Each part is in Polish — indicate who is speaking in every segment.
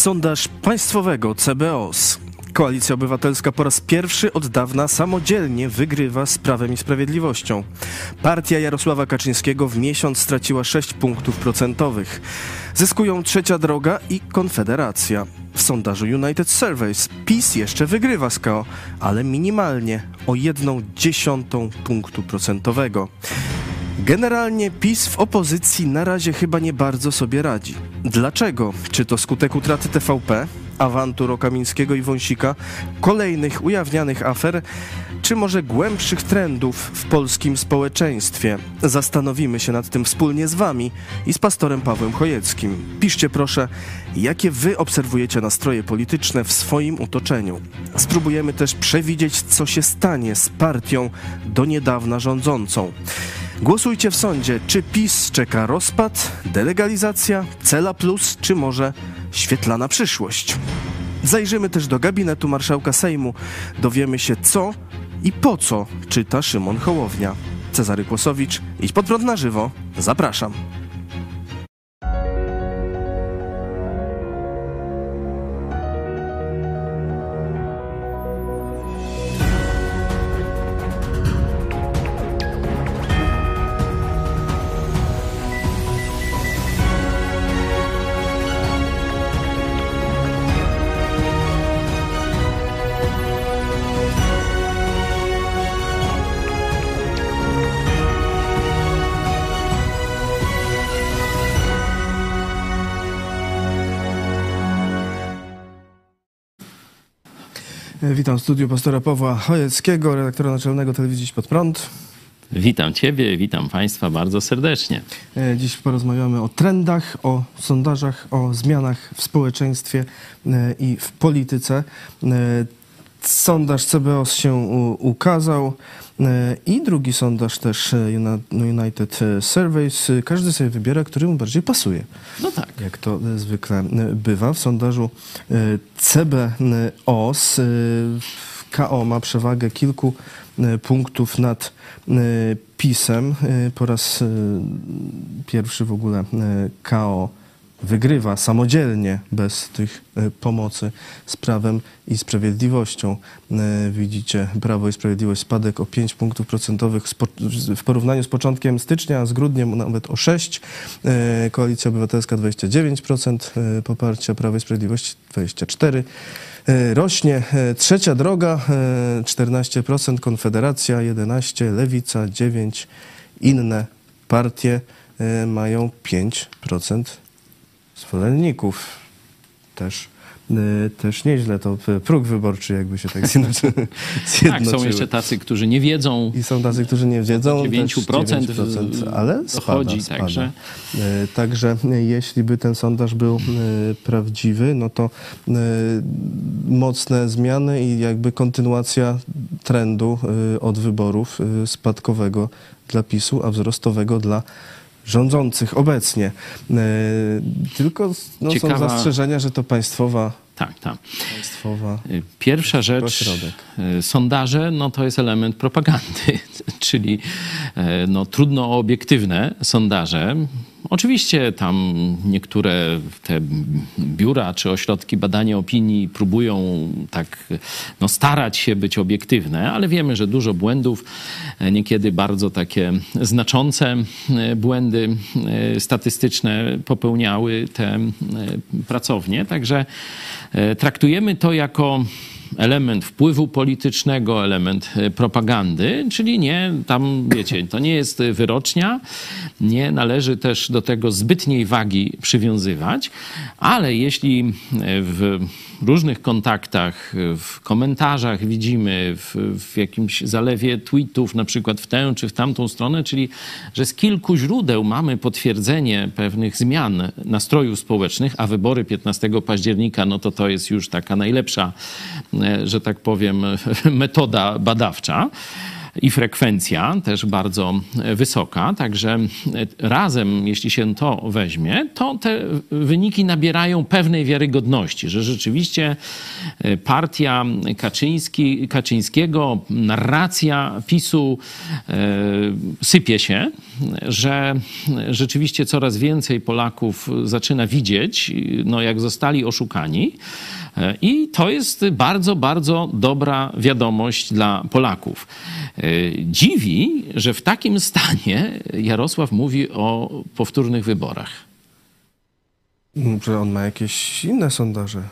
Speaker 1: Sondaż państwowego CBOS. Koalicja Obywatelska po raz pierwszy od dawna samodzielnie wygrywa z Prawem i Sprawiedliwością. Partia Jarosława Kaczyńskiego w miesiąc straciła 6 punktów procentowych. Zyskują Trzecia Droga i Konfederacja. W sondażu United Surveys PiS jeszcze wygrywa z KO, ale minimalnie o jedną dziesiątą punktu procentowego. Generalnie PiS w opozycji na razie chyba nie bardzo sobie radzi. Dlaczego? Czy to skutek utraty TVP, awantur Okamińskiego i Wąsika, kolejnych ujawnianych afer, czy może głębszych trendów w polskim społeczeństwie? Zastanowimy się nad tym wspólnie z Wami i z pastorem Pawłem Chojeckim. Piszcie proszę, jakie Wy obserwujecie nastroje polityczne w swoim otoczeniu. Spróbujemy też przewidzieć, co się stanie z partią do niedawna rządzącą. Głosujcie w sądzie, czy PiS czeka rozpad, delegalizacja, cela plus, czy może świetlana przyszłość. Zajrzymy też do gabinetu marszałka Sejmu. Dowiemy się, co i po co czyta Szymon Hołownia. Cezary Kłosowicz, idź pod prąd na żywo. Zapraszam. Witam w studiu pastora Pawła Chojeckiego, redaktora naczelnego telewizji Pod Prąd.
Speaker 2: Witam Ciebie, witam Państwa bardzo serdecznie.
Speaker 1: E, Dziś porozmawiamy o trendach, o sondażach, o zmianach w społeczeństwie e, i w polityce. E, Sondaż CBOS się ukazał i drugi sondaż też e, Uni- United Surveys. Każdy sobie wybiera, który mu bardziej pasuje.
Speaker 2: No tak.
Speaker 1: Jak to e, zwykle e, bywa. W sondażu e, CBOS e, KO ma przewagę kilku e, punktów nad e, PiSem. E, Po raz e, pierwszy w ogóle e, KO wygrywa samodzielnie, bez tych e, pomocy z Prawem i Sprawiedliwością. E, Widzicie, Prawo i Sprawiedliwość spadek o 5 punktów procentowych w porównaniu z początkiem stycznia, z grudniem nawet o 6. E, Koalicja Obywatelska 29% e, poparcia, Prawo i Sprawiedliwość 24%. E, Rośnie trzecia droga, e, 14%, Konfederacja 11%, Lewica 9%, inne partie mają 5% zwolenników. Też, y, też nieźle to p- próg wyborczy jakby się tak zjednoczy,
Speaker 2: Tak, są jeszcze tacy, którzy nie wiedzą.
Speaker 1: I są tacy, którzy nie wiedzą.
Speaker 2: 9%,
Speaker 1: też 9% ale spada,
Speaker 2: dochodzi,
Speaker 1: spada.
Speaker 2: także-
Speaker 1: E, Także e, jeśli by ten sondaż był e, prawdziwy, no to e, mocne zmiany i jakby kontynuacja trendu e, od wyborów e, spadkowego dla PiSu, a wzrostowego dla rządzących obecnie. E, Tylko no, są
Speaker 2: Ciekawa-
Speaker 1: zastrzeżenia, że to państwowa,
Speaker 2: Tak, tak.
Speaker 1: państwowa
Speaker 2: Pierwsza rzecz,
Speaker 1: Ośrodek.
Speaker 2: y, sondaże, no to jest element propagandy, czyli e, no, trudno o obiektywne sondaże. Oczywiście tam niektóre te biura czy ośrodki badania opinii próbują tak no, starać się być obiektywne, ale wiemy, że dużo błędów, e, niekiedy bardzo takie znaczące e, błędy e, statystyczne popełniały te pracownie. Także traktujemy to jako element wpływu politycznego, element e, propagandy, czyli nie, tam wiecie, to nie jest wyrocznia, nie należy też do tego zbytniej wagi przywiązywać, ale jeśli e, w różnych kontaktach, w komentarzach widzimy, w, w jakimś zalewie tweetów, na przykład w tę czy w tamtą stronę, czyli że z kilku źródeł mamy potwierdzenie pewnych zmian nastrojów społecznych, a wybory 15 października, no to to jest już taka najlepsza, e, że tak powiem, metoda badawcza. I frekwencja też bardzo wysoka. Także razem, jeśli się to weźmie, to te wyniki nabierają pewnej wiarygodności, że rzeczywiście partia Kaczyński, Kaczyńskiego, narracja PiSu sypie się że rzeczywiście coraz więcej Polaków zaczyna widzieć, no jak zostali oszukani. I to jest bardzo, bardzo dobra wiadomość dla Polaków. Dziwi, że w takim stanie Jarosław mówi o powtórnych wyborach.
Speaker 1: Że on ma jakieś inne sondaże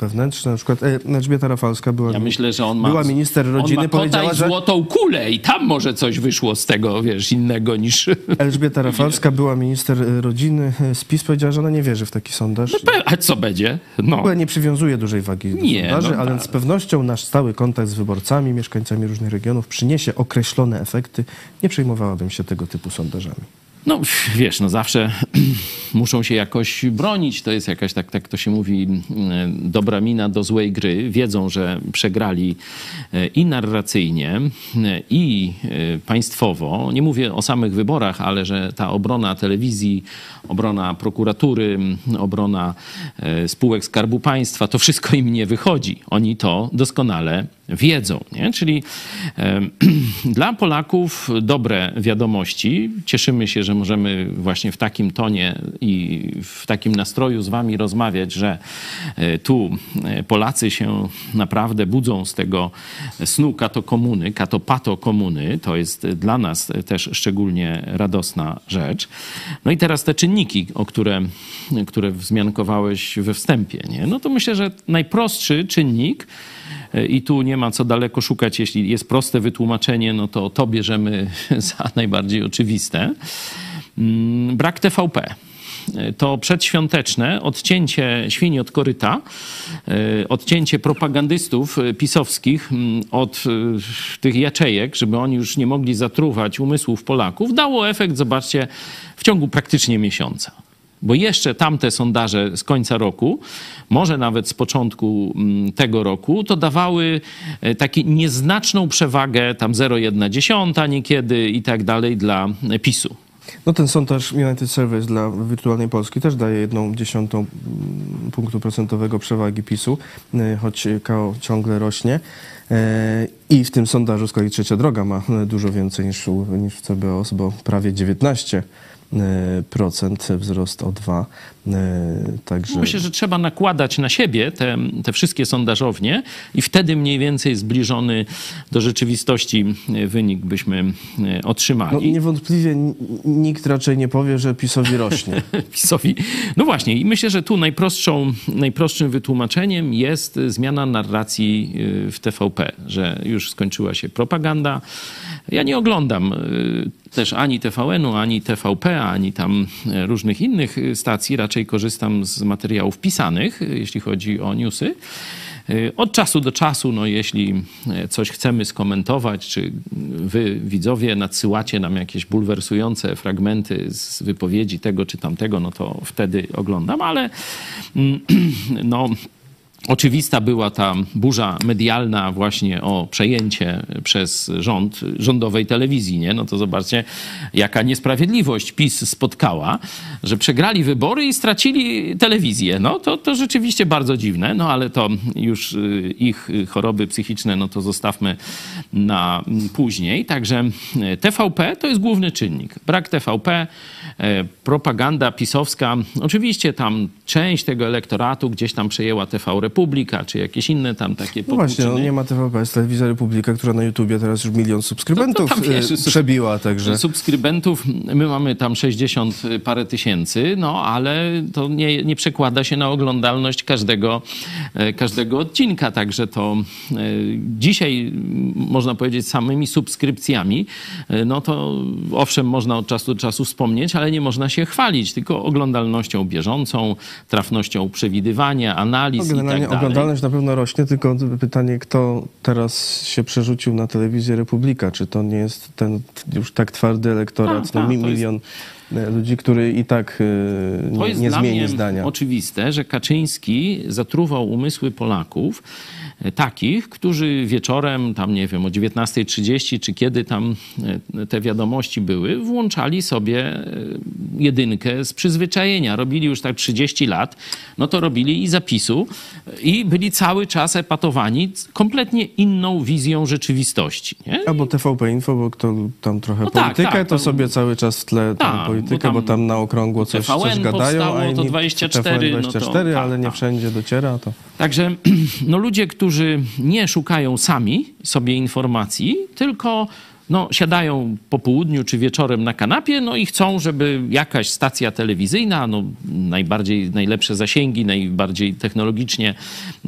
Speaker 1: wewnętrzne. Na przykład e, Elżbieta Rafalska była,
Speaker 2: Ja myślę, że on ma,
Speaker 1: była minister rodziny,
Speaker 2: on ma
Speaker 1: powiedziała,
Speaker 2: i
Speaker 1: że
Speaker 2: złotą kulę i tam może coś wyszło z tego, wiesz, innego niż...
Speaker 1: Elżbieta Rafalska była minister e, rodziny e, z PiS, powiedziała, że ona nie wierzy w taki sondaż.
Speaker 2: A co będzie? No.
Speaker 1: W ogóle nie przywiązuje dużej wagi do
Speaker 2: Nie,
Speaker 1: sondaży,
Speaker 2: no
Speaker 1: ale
Speaker 2: tak.
Speaker 1: z pewnością nasz stały kontakt z wyborcami, mieszkańcami różnych regionów przyniesie określone efekty. Nie przejmowałabym się tego typu sondażami.
Speaker 2: No wiesz, no zawsze muszą się jakoś bronić. To jest jakaś, tak, tak to się mówi, e, dobra mina do złej gry. Wiedzą, że przegrali e, i narracyjnie, e, i e, państwowo. Nie mówię o samych wyborach, ale że ta obrona telewizji, obrona prokuratury, obrona e, spółek Skarbu Państwa, to wszystko im nie wychodzi. Oni to doskonale wiedzą. Nie? Czyli dla Polaków dobre wiadomości. Cieszymy się, że możemy właśnie w takim tonie i w takim nastroju z wami rozmawiać, że e, tu e, Polacy się naprawdę budzą z tego snu katopato komuny. To jest dla nas też szczególnie radosna rzecz. No i teraz te czynniki, o które, które wzmiankowałeś we wstępie. Nie? No to myślę, że najprostszy czynnik i tu nie ma co daleko szukać, jeśli jest proste wytłumaczenie, no to to bierzemy za najbardziej oczywiste. Mm, Brak TVP. To przedświąteczne odcięcie świni od koryta, e, odcięcie propagandystów e, pisowskich mm, od e, tych jaczejek, żeby oni już nie mogli zatruwać umysłów Polaków, dało efekt, zobaczcie, w ciągu praktycznie miesiąca. Bo jeszcze tamte sondaże z końca roku, może nawet z początku mm, tego roku, to dawały e, taką nieznaczną przewagę, tam 0,1 niekiedy i tak dalej dla PiSu.
Speaker 1: No ten sondaż United Surveys dla wirtualnej Polski też daje jedną dziesiątą mm, punktu procentowego przewagi PiSu, e, choć KO ciągle rośnie. E, I w tym sondażu z kolei Trzecia Droga ma e, dużo więcej niż, niż w CBOS, bo prawie 19 e, procent, wzrost o 2. Także
Speaker 2: Myślę, że trzeba nakładać na siebie te, te wszystkie sondażownie i wtedy mniej więcej zbliżony do rzeczywistości e, wynik byśmy e,
Speaker 1: no,
Speaker 2: otrzymali.
Speaker 1: niewątpliwie n- nikt raczej nie powie, że PiSowi rośnie.
Speaker 2: PiSowi. No właśnie, i myślę, że tu najprostszą, najprostszym wytłumaczeniem jest zmiana narracji w TVP, że już skończyła się propaganda. Ja nie oglądam też ani TVN-u, ani TVP, ani tam różnych innych stacji. Raczej korzystam z materiałów pisanych, jeśli chodzi o newsy. Y, Od czasu do czasu, no jeśli e, coś chcemy skomentować, czy wy, widzowie, nadsyłacie nam jakieś bulwersujące fragmenty z wypowiedzi tego czy tamtego, no to wtedy oglądam, ale mm, no. Oczywista była ta burza medialna właśnie o przejęcie przez rząd rządowej telewizji, nie? No to zobaczcie, jaka niesprawiedliwość PiS spotkała, że przegrali wybory i stracili telewizję. No to, to rzeczywiście bardzo dziwne, no ale to już y, ich choroby psychiczne, no to zostawmy na mm, później. Także y, TVP to jest główny czynnik. Brak TVP, e, propaganda pisowska. Oczywiście tam część tego elektoratu gdzieś tam przejęła TV Republika, czy jakieś inne tam takie
Speaker 1: No właśnie, no nie ma TVP, jest Telewizja Republika, która na YouTubie teraz już milion subskrybentów
Speaker 2: No to tam wiesz,
Speaker 1: e,
Speaker 2: sub-
Speaker 1: przebiła, także...
Speaker 2: subskrybentów. My mamy tam 60 parę tysięcy, no ale to nie, nie przekłada się na oglądalność każdego, e, każdego odcinka. Także to dzisiaj można powiedzieć samymi subskrypcjami, no to owszem, można od czasu do czasu wspomnieć, ale nie można się chwalić, tylko oglądalnością bieżącą, trafnością przewidywania, analiz
Speaker 1: No,
Speaker 2: i tak dalej.
Speaker 1: oglądalność na pewno rośnie, tylko pytanie, kto teraz się przerzucił na telewizję Republika? Czy to nie jest ten już tak twardy elektorat,
Speaker 2: Tak,
Speaker 1: no,
Speaker 2: tak, jest-
Speaker 1: milion e, ludzi, który i tak e, nie,
Speaker 2: jest
Speaker 1: nie zmieni zdania.
Speaker 2: oczywiste, że Kaczyński zatruwał umysły Polaków takich, którzy wieczorem, tam nie wiem, o 19.30 czy kiedy tam e, te wiadomości były, włączali sobie e, jedynkę z przyzwyczajenia. Robili już tak 30 lat, no to robili i zapisu i byli cały czas epatowani kompletnie inną wizją rzeczywistości. Nie?
Speaker 1: Albo TVP Info, bo kto tam trochę
Speaker 2: No tak,
Speaker 1: politykę,
Speaker 2: tak,
Speaker 1: to
Speaker 2: to-
Speaker 1: sobie cały czas w tle
Speaker 2: Tak,
Speaker 1: tam
Speaker 2: bo
Speaker 1: politykę,
Speaker 2: tam
Speaker 1: bo tam na okrągło coś, coś
Speaker 2: TVN
Speaker 1: gadają,
Speaker 2: powstało,
Speaker 1: a
Speaker 2: to
Speaker 1: inni
Speaker 2: 24, no to-
Speaker 1: 24
Speaker 2: tak,
Speaker 1: ale nie
Speaker 2: tak.
Speaker 1: wszędzie dociera to.
Speaker 2: Także no, ludzie, którzy nie szukają sami sobie informacji, tylko no, siadają po południu czy wieczorem na kanapie no i chcą, żeby jakaś stacja telewizyjna, no, najbardziej, najlepsze zasięgi, najbardziej technologicznie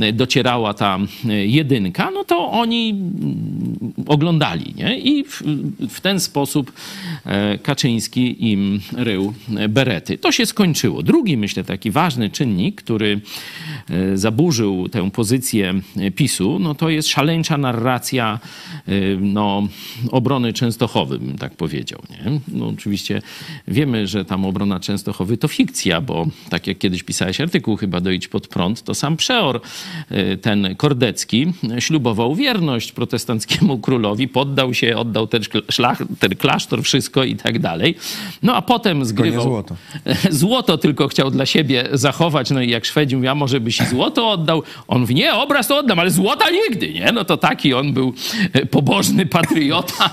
Speaker 2: e, docierała ta e, jedynka, no to oni mm, oglądali. Nie? I w, w ten sposób e, Kaczyński im rył berety. To się skończyło. Drugi, myślę, taki ważny czynnik, który zaburzył tę pozycję PiSu, no to jest szaleńcza narracja no, obrony Częstochowy, bym tak powiedział. Nie? No, oczywiście wiemy, że tam obrona Częstochowy to fikcja, bo tak jak kiedyś pisałeś artykuł chyba do Idź Pod Prąd, to sam przeor, e, ten Kordecki, ślubował wierność protestanckiemu królowi, poddał się, oddał ten, szlach, ten klasztor, wszystko i tak dalej. No a potem zgrywał...
Speaker 1: złoto.
Speaker 2: Złoto tylko chciał dla siebie zachować, no i jak Szwedzi mówią, a może byś i złoto oddał? On mówi, nie, obraz to oddam, ale złota nigdy, nie? No to taki on był e, pobożny patriota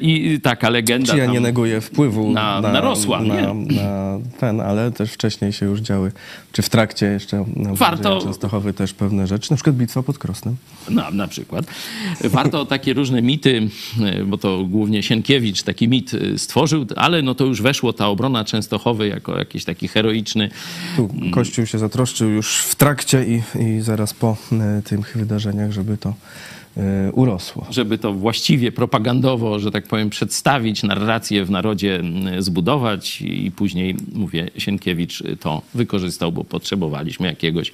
Speaker 2: i taka legenda
Speaker 1: Czy ja nie neguję wpływu
Speaker 2: na-
Speaker 1: na,
Speaker 2: na Rosłan,
Speaker 1: na, na ten, ale też wcześniej się już działy, czy w trakcie jeszcze na
Speaker 2: Warto-.
Speaker 1: Częstochowy też pewne rzeczy, na przykład bitwa pod Krosnem.
Speaker 2: No, na przykład. Warto takie różne mity, e, bo to głównie Sienkiewicz taki mit e, stworzył, ale no to już weszło ta obrona Częstochowy jako jakiś taki heroiczny
Speaker 1: Tu. Kościół się zatroszczył już w trakcie i, i zaraz po e, tych wydarzeniach, żeby to urosło.
Speaker 2: żeby to właściwie propagandowo, że tak powiem, przedstawić, narrację w narodzie zbudować i później, mówię, Sienkiewicz to wykorzystał, bo potrzebowaliśmy jakiegoś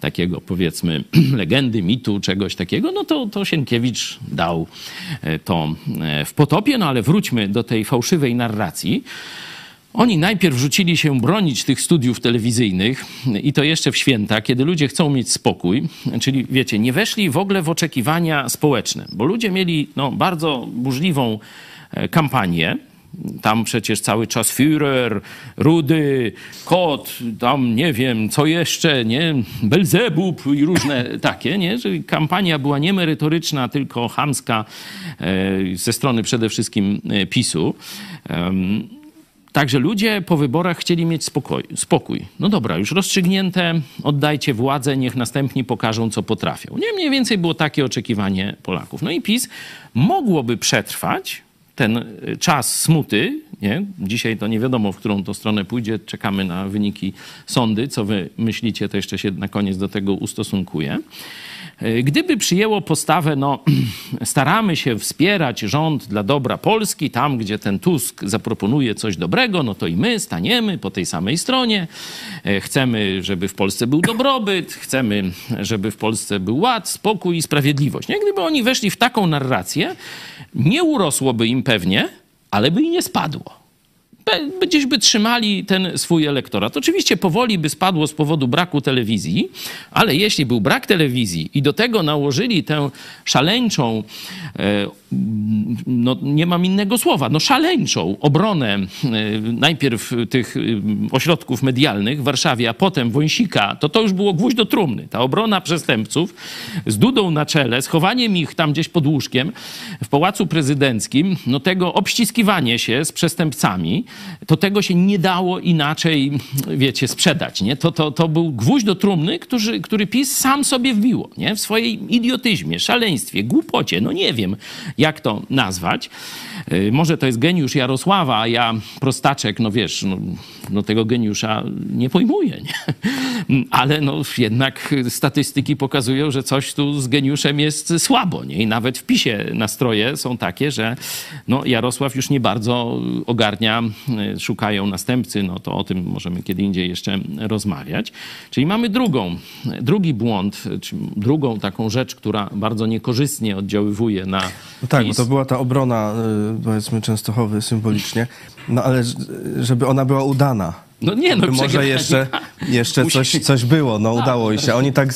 Speaker 2: takiego, powiedzmy, legendy, mitu, czegoś takiego, no to, to Sienkiewicz dał e, to e, w potopie, no ale wróćmy do tej fałszywej narracji. Oni najpierw rzucili się bronić tych studiów telewizyjnych i to jeszcze w święta, kiedy ludzie chcą mieć spokój, czyli wiecie, nie weszli w ogóle w oczekiwania społeczne, bo ludzie mieli no, bardzo burzliwą e, kampanię. Tam przecież cały czas Führer, Rudy, Kot, tam nie wiem, co jeszcze, nie? Belzebub i różne takie, nie? Kampania była nie merytoryczna, tylko chamska e, ze strony przede wszystkim e, PiSu. Także ludzie po wyborach chcieli mieć spokój, spokój. No dobra, już rozstrzygnięte, oddajcie władzę, niech następni pokażą, co potrafią. Nie mniej więcej było takie oczekiwanie Polaków. No i PiS mogłoby przetrwać ten y, czas smuty. Nie? Dzisiaj to nie wiadomo, w którą to stronę pójdzie. Czekamy na wyniki sądy. Co wy myślicie, to jeszcze się na koniec do tego ustosunkuję. Y, Gdyby przyjęło postawę, no staramy się wspierać rząd dla dobra Polski, tam gdzie ten Tusk zaproponuje coś dobrego, no to i my staniemy po tej samej stronie. E, Chcemy, żeby w Polsce był dobrobyt, chcemy, żeby w Polsce był ład, spokój i sprawiedliwość. Nie? Gdyby oni weszli w taką narrację, nie urosłoby im pewnie, ale by i nie spadło gdzieś by trzymali ten swój elektorat. Oczywiście powoli by spadło z powodu braku telewizji, ale jeśli był brak telewizji i do tego nałożyli tę szaleńczą, e, no nie mam innego słowa, no szaleńczą obronę e, najpierw tych e, ośrodków medialnych w Warszawie, a potem Wąsika, to to już było gwóźdź do trumny. Ta obrona przestępców z Dudą na czele, schowaniem ich tam gdzieś pod łóżkiem w Pałacu Prezydenckim, no tego obściskiwanie się z przestępcami, to tego się nie dało inaczej, wiecie, sprzedać, nie? To, to, to był gwóźdź do trumny, który, który PiS sam sobie wbiło, nie? W swojej idiotyzmie, szaleństwie, głupocie, no nie wiem, jak to nazwać. Yy, Może to jest geniusz Jarosława, a ja prostaczek, no wiesz, no, no tego geniusza nie pojmuję, nie? Ale no jednak statystyki pokazują, że coś tu z geniuszem jest słabo, nie? I nawet w PiSie nastroje są takie, że no Jarosław już nie bardzo ogarnia, y, szukają następcy, no to o tym możemy kiedy indziej jeszcze rozmawiać. Czyli mamy drugą, drugi błąd, czy drugą taką rzecz, która bardzo niekorzystnie oddziaływuje na
Speaker 1: Tak, bo to była ta obrona, y, powiedzmy, Częstochowy symbolicznie, no ale żeby ona była udana.
Speaker 2: No nie, no
Speaker 1: może jeszcze, jeszcze coś, coś było, no udało się. Oni tak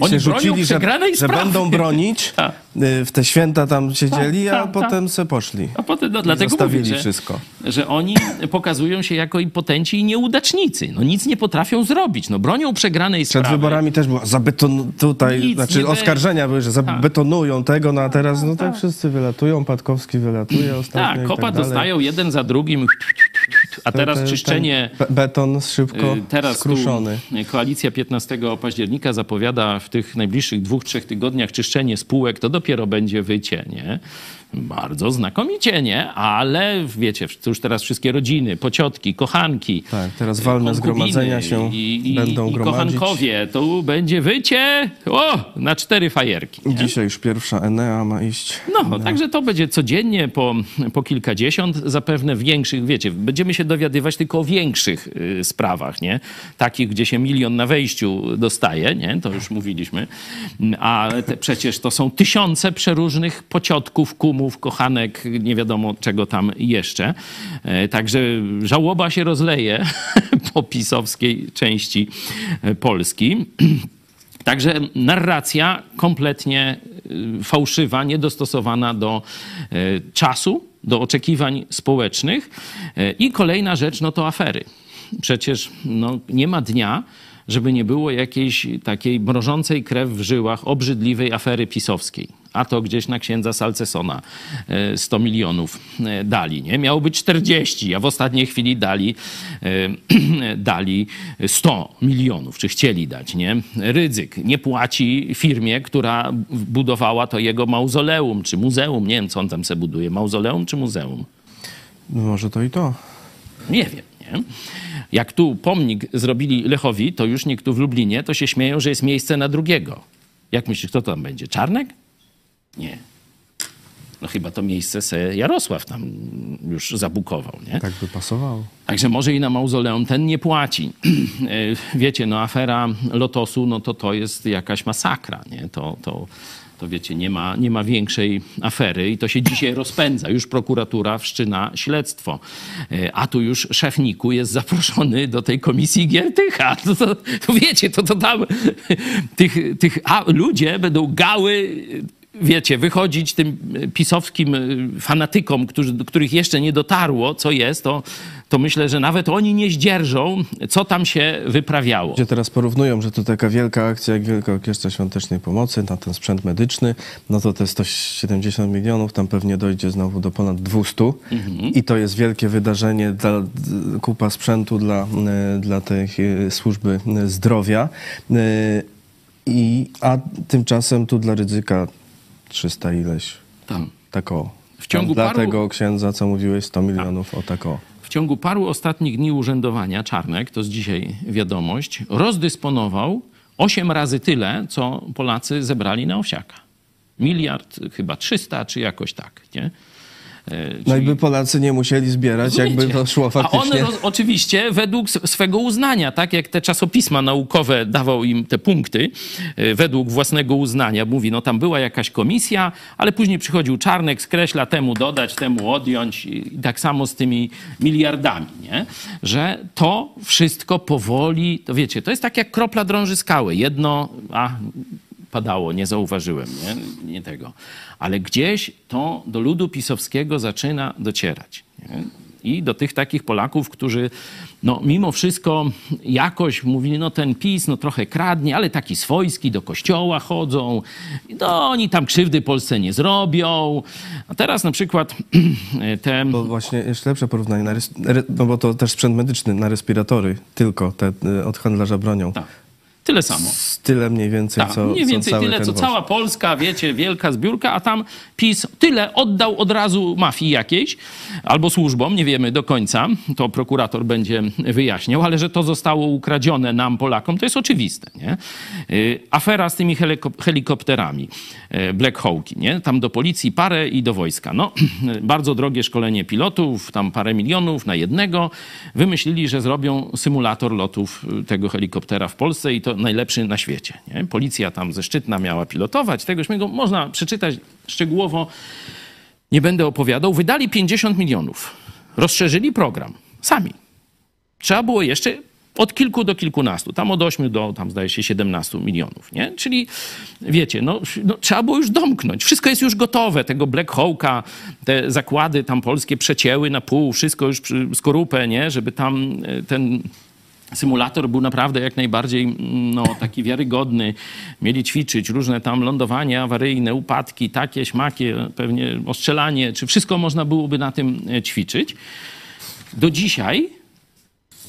Speaker 2: Oni
Speaker 1: się rzucili, że, że będą bronić,
Speaker 2: Tak.
Speaker 1: y, w te święta tam siedzieli,
Speaker 2: Tak,
Speaker 1: a
Speaker 2: tak,
Speaker 1: potem se poszli.
Speaker 2: A potem, no, dlatego
Speaker 1: zostawili
Speaker 2: mówię, że,
Speaker 1: wszystko.
Speaker 2: że oni pokazują się jako impotenci i nieudacznicy. No nic nie potrafią zrobić. No bronią przegranej
Speaker 1: Przed
Speaker 2: sprawy.
Speaker 1: wyborami też było zabeton tutaj,
Speaker 2: Nic
Speaker 1: znaczy oskarżenia były, że zabetonują tego, no a teraz no tak wszyscy wylatują, Patkowski wylatuje ostatnio
Speaker 2: Tak, kopa
Speaker 1: tak
Speaker 2: dostają jeden za drugim. A teraz czyszczenie...
Speaker 1: ten be- Beton szybko
Speaker 2: Y, Teraz
Speaker 1: skruszony.
Speaker 2: koalicja 15 października zapowiada w tych najbliższych dwóch, trzech tygodniach czyszczenie spółek, to dopiero będzie wycie, nie? Bardzo znakomicie, nie? Ale wiecie, to już teraz wszystkie rodziny, pociotki, kochanki.
Speaker 1: Tak, teraz walne zgromadzenia się
Speaker 2: i, i,
Speaker 1: będą
Speaker 2: i
Speaker 1: gromadzić.
Speaker 2: kochankowie. Tu będzie wycie o, na cztery fajerki. Nie?
Speaker 1: Dzisiaj już pierwsza Enea ma iść.
Speaker 2: No, także to będzie codziennie po, po kilkadziesiąt, zapewne większych, wiecie, będziemy się dowiadywać tylko o większych y, sprawach, nie? Takich, gdzie się milion na wejściu dostaje, nie? To już mówiliśmy. A te, przecież to są tysiące przeróżnych pociotków, kumów, kochanek, nie wiadomo czego tam jeszcze. E, Także żałoba się rozleje po pisowskiej części e, Polski. Także narracja kompletnie y, fałszywa, niedostosowana do czasu, do oczekiwań społecznych. I kolejna rzecz, no to afery. Przecież no, nie ma dnia, żeby nie było jakiejś takiej mrożącej krew w żyłach, obrzydliwej afery pisowskiej. A to gdzieś na księdza Salcesona e, 100 milionów e, dali. Nie? Miało być 40, a w ostatniej chwili dali, e, dali 100 milionów, czy chcieli dać. Nie? Rydzyk nie płaci firmie, która budowała to jego mauzoleum, czy muzeum. Nie wiem, co on tam se buduje. Mauzoleum czy muzeum?
Speaker 1: No może to i to.
Speaker 2: Nie wiem, nie? Jak tu pomnik zrobili Lechowi, to już nikt tu w Lublinie, to się śmieją, że jest miejsce na drugiego. Jak myślisz, kto tam będzie? Czarnek? Nie. No chyba to miejsce se Jarosław tam już zabukował, nie?
Speaker 1: Tak by pasowało.
Speaker 2: Także może i na mauzoleum ten nie płaci. E, Wiecie, no afera Lotosu, no to to jest jakaś masakra, nie? To, to, to wiecie, nie ma, nie ma większej afery i to się dzisiaj rozpędza. Już prokuratura wszczyna śledztwo. E, A tu już szef NIK-u jest zaproszony do tej komisji Giertycha. To, to, to wiecie, to, to tam tych, tych a, ludzie będą gały wiecie, wychodzić tym pisowskim y, fanatykom, którzy, do których jeszcze nie dotarło, co jest, to, to myślę, że nawet oni nie zdzierżą, co tam się wyprawiało.
Speaker 1: Ludzie teraz porównują, że to taka wielka akcja jak Wielka Orkiestra Świątecznej Pomocy na ten sprzęt medyczny, no to te 170 milionów tam pewnie dojdzie znowu do ponad 200 i to jest wielkie wydarzenie, dla, kupa sprzętu dla, e, dla tej e, służby zdrowia. I, a tymczasem tu dla ryzyka 300 ileś.
Speaker 2: Tam.
Speaker 1: Tak o.
Speaker 2: W ciągu
Speaker 1: Dla
Speaker 2: paru-
Speaker 1: tego księdza, co mówiłeś, 100 milionów, o tak o.
Speaker 2: W ciągu paru ostatnich dni urzędowania Czarnek, to z dzisiaj wiadomość, rozdysponował 8 razy tyle, co Polacy zebrali na Owsiaka. Miliard, chyba 300, czy jakoś tak, nie? E,
Speaker 1: No i by Polacy nie musieli zbierać, jakby to szło
Speaker 2: A
Speaker 1: faktycznie.
Speaker 2: on roz, oczywiście według swego uznania, tak jak te czasopisma naukowe dawał im te punkty, y, według własnego uznania. Mówi, no tam była jakaś komisja, ale później przychodził Czarnek, skreśla temu dodać, temu odjąć i tak samo z tymi miliardami, nie? Że to wszystko powoli, to wiecie, to jest tak jak kropla drąży skały. Jedno, a padało, nie zauważyłem, nie, nie tego. Ale gdzieś to do ludu pisowskiego zaczyna docierać. Nie? I do tych takich Polaków, którzy no, mimo wszystko jakoś mówili, no ten PiS no, trochę kradnie, ale taki swojski, do kościoła chodzą, no oni tam krzywdy Polsce nie zrobią. A teraz na przykład te...
Speaker 1: Bo właśnie jeszcze lepsze porównanie, no bo to też sprzęt medyczny na respiratory, tylko te y, od handlarza bronią.
Speaker 2: Tak, tyle samo.
Speaker 1: Z tyle mniej więcej,
Speaker 2: Tak,
Speaker 1: co,
Speaker 2: mniej
Speaker 1: co
Speaker 2: więcej
Speaker 1: cały
Speaker 2: tyle, co cała Polska, wiecie, wielka zbiórka, a tam PiS tyle oddał od razu mafii jakiejś albo służbom, nie wiemy do końca, to prokurator będzie wyjaśniał, ale że to zostało ukradzione nam, Polakom, to jest oczywiste, nie? Y, Afera z tymi heliko- helikopterami, y, Black Hawki, nie? Tam do policji parę i do wojska. No, bardzo drogie szkolenie pilotów, tam parę milionów na jednego. Wymyślili, że zrobią symulator lotów y, tego helikoptera w Polsce i to najlepszy na świecie. Nie? Policja tam ze Szczytna miała pilotować, tegoś można przeczytać szczegółowo nie będę opowiadał, wydali 50 milionów. Rozszerzyli program. Sami. Trzeba było jeszcze od kilku do kilkunastu, tam od ośmiu do, tam zdaje się, 17 milionów, nie? Czyli, wiecie, no, no, trzeba było już domknąć. Wszystko jest już gotowe. Tego Black Hawka, te zakłady tam polskie przecięły na pół, wszystko już skorupę, nie? Żeby tam e, ten symulator był naprawdę jak najbardziej mm, no, taki wiarygodny. Mieli ćwiczyć różne tam lądowania awaryjne, upadki, takie, śmakie, pewnie ostrzelanie, czy wszystko można byłoby na tym e, ćwiczyć. Do dzisiaj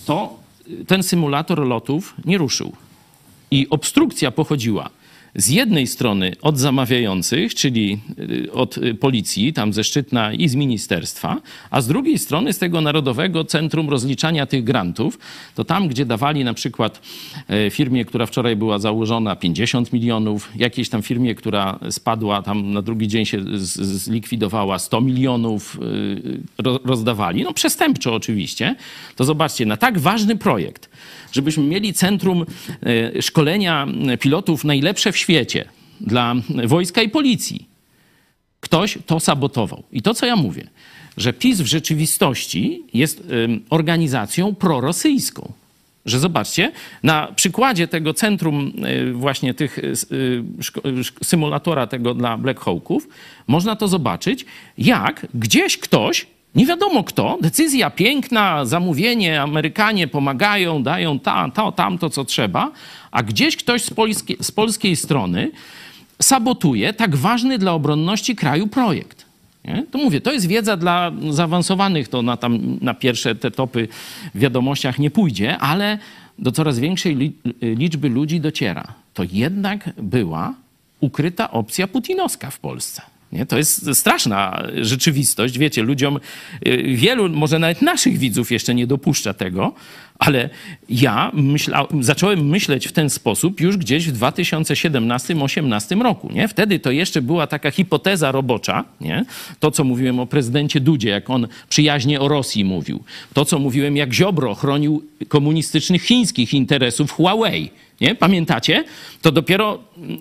Speaker 2: to ten symulator lotów nie ruszył. I obstrukcja pochodziła z jednej strony od zamawiających, czyli y, od y, policji, tam ze Szczytna i z ministerstwa, a z drugiej strony z tego Narodowego Centrum Rozliczania tych grantów, to tam, gdzie dawali na przykład e, firmie, która wczoraj była założona 50 milionów, jakiejś tam firmie, która spadła, tam na drugi dzień się zlikwidowała 100 milionów, y, rozdawali, no przestępczo oczywiście, to zobaczcie, na tak ważny projekt, żebyśmy mieli centrum e, szkolenia pilotów najlepsze w świecie dla wojska i policji. Ktoś to sabotował. I to, co ja mówię, że PiS w rzeczywistości jest organizacją prorosyjską. Że zobaczcie, na przykładzie tego centrum, e, właśnie tych e, symulatora tego dla Black Hawków, można to zobaczyć, jak gdzieś ktoś nie wiadomo kto, decyzja piękna, zamówienie, Amerykanie pomagają, dają ta, to, tamto, co trzeba, a gdzieś ktoś z, z polskiej strony sabotuje tak ważny dla obronności kraju projekt. Nie? To mówię, to jest wiedza dla zaawansowanych, to na, tam, na pierwsze te topy w wiadomościach nie pójdzie, ale do coraz większej liczby ludzi dociera. To jednak była ukryta opcja putinowska w Polsce. Nie? To jest straszna rzeczywistość. Wiecie, ludziom, y, wielu, może nawet naszych widzów jeszcze nie dopuszcza tego, ale ja myśla, zacząłem myśleć w ten sposób już gdzieś w 2017-2018 roku. Nie? Wtedy to jeszcze była taka hipoteza robocza. Nie? To, co mówiłem o prezydencie Dudzie, jak on przyjaźnie o Rosji mówił. To, co mówiłem, jak Ziobro chronił komunistycznych chińskich interesów Huawei. Nie? Pamiętacie? To dopiero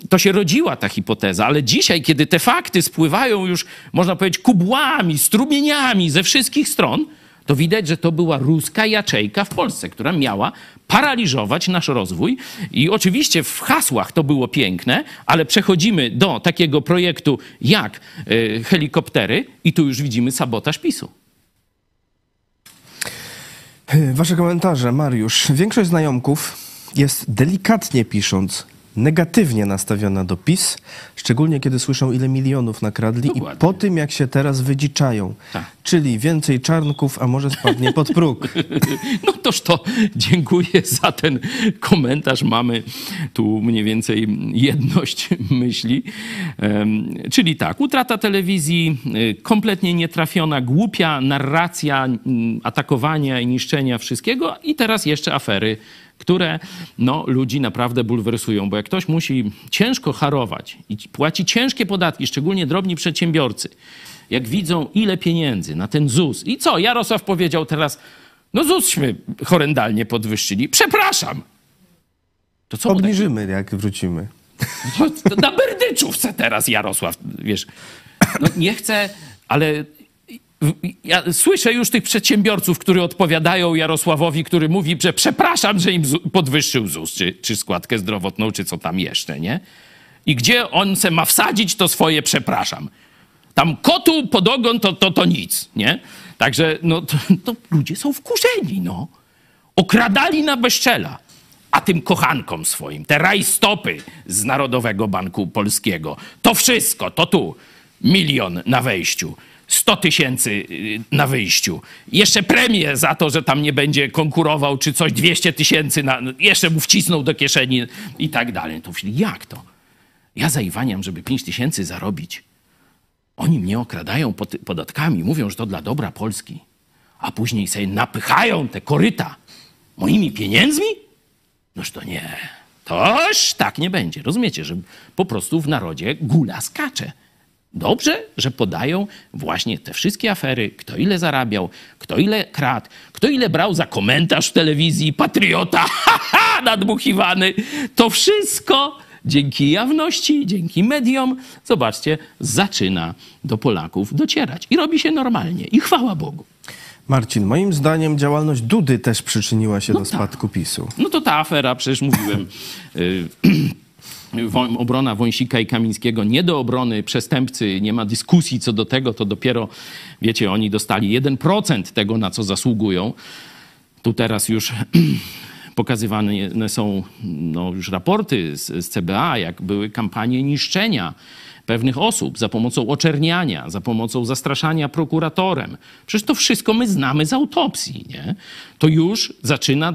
Speaker 2: to się rodziła ta hipoteza, ale dzisiaj, kiedy te fakty spływają już, można powiedzieć, kubłami, strumieniami ze wszystkich stron, to widać, że to była ruska jaczejka w Polsce, która miała paraliżować nasz rozwój. I oczywiście w hasłach to było piękne, ale przechodzimy do takiego projektu jak y, helikoptery i tu już widzimy sabotaż PiSu.
Speaker 1: Wasze komentarze, Mariusz. Większość znajomków jest delikatnie pisząc negatywnie nastawiona do PiS, szczególnie kiedy słyszą, ile milionów nakradli Dokładnie. i po tym, jak się teraz wydziczają. Tak. Czyli więcej czarnków, a może spadnie pod próg.
Speaker 2: No toż to dziękuję za ten komentarz. Mamy tu mniej więcej jedność myśli. Czyli tak, utrata telewizji, y, kompletnie nietrafiona, głupia narracja atakowania i niszczenia wszystkiego i teraz jeszcze afery które no, ludzi naprawdę bulwersują, bo jak ktoś musi ciężko harować i płaci ciężkie podatki, szczególnie drobni przedsiębiorcy, jak widzą ile pieniędzy na ten ZUS i co, Jarosław powiedział teraz, no ZUSśmy horrendalnie podwyższyli, przepraszam.
Speaker 1: To co Obniżymy, jak wrócimy.
Speaker 2: No, na Berdyczówce teraz Jarosław, wiesz. No nie chcę, ale ja słyszę już tych przedsiębiorców, którzy odpowiadają Jarosławowi, który mówi, że przepraszam, że im podwyższył ZUS, czy, czy składkę zdrowotną, czy co tam jeszcze, nie? I gdzie on se ma wsadzić to swoje przepraszam? Tam kotu pod ogon to, to, to nic, nie? Także no, to, to ludzie są wkurzeni, no. Okradali na bezczela. A tym kochankom swoim, te rajstopy z Narodowego Banku Polskiego, to wszystko, to tu milion na wejściu. 100 tysięcy y, na wyjściu. Jeszcze premię za to, że tam nie będzie konkurował, czy coś, 200 tysięcy, jeszcze mu wcisnął do kieszeni i tak dalej. To jak to? Ja zaiwaniam, żeby 5 tysięcy zarobić. Oni mnie okradają podatkami, mówią, że to dla dobra Polski. A później sobie napychają te koryta moimi pieniędzmi? Noż to nie. Toż tak nie będzie. Rozumiecie, że po prostu w narodzie gula skacze. Dobrze, że podają właśnie te wszystkie afery, kto ile zarabiał, kto ile kradł, kto ile brał za komentarz w telewizji, patriota, ha, ha, nadmuchiwany. To wszystko dzięki jawności, dzięki mediom, zobaczcie, zaczyna do Polaków docierać. I robi się normalnie. I chwała Bogu.
Speaker 1: Marcin, moim zdaniem działalność Dudy też przyczyniła się
Speaker 2: No
Speaker 1: do
Speaker 2: tak.
Speaker 1: spadku PiSu.
Speaker 2: No to ta afera, przecież mówiłem, obrona Wąsika i Kamińskiego nie do obrony przestępcy, nie ma dyskusji co do tego, to dopiero, wiecie, oni dostali 1% tego, na co zasługują. Tu teraz już pokazywane są no, już raporty z, z CBA, jak były kampanie niszczenia pewnych osób za pomocą oczerniania, za pomocą zastraszania prokuratorem. Przecież to wszystko my znamy z autopsji, nie? To już zaczyna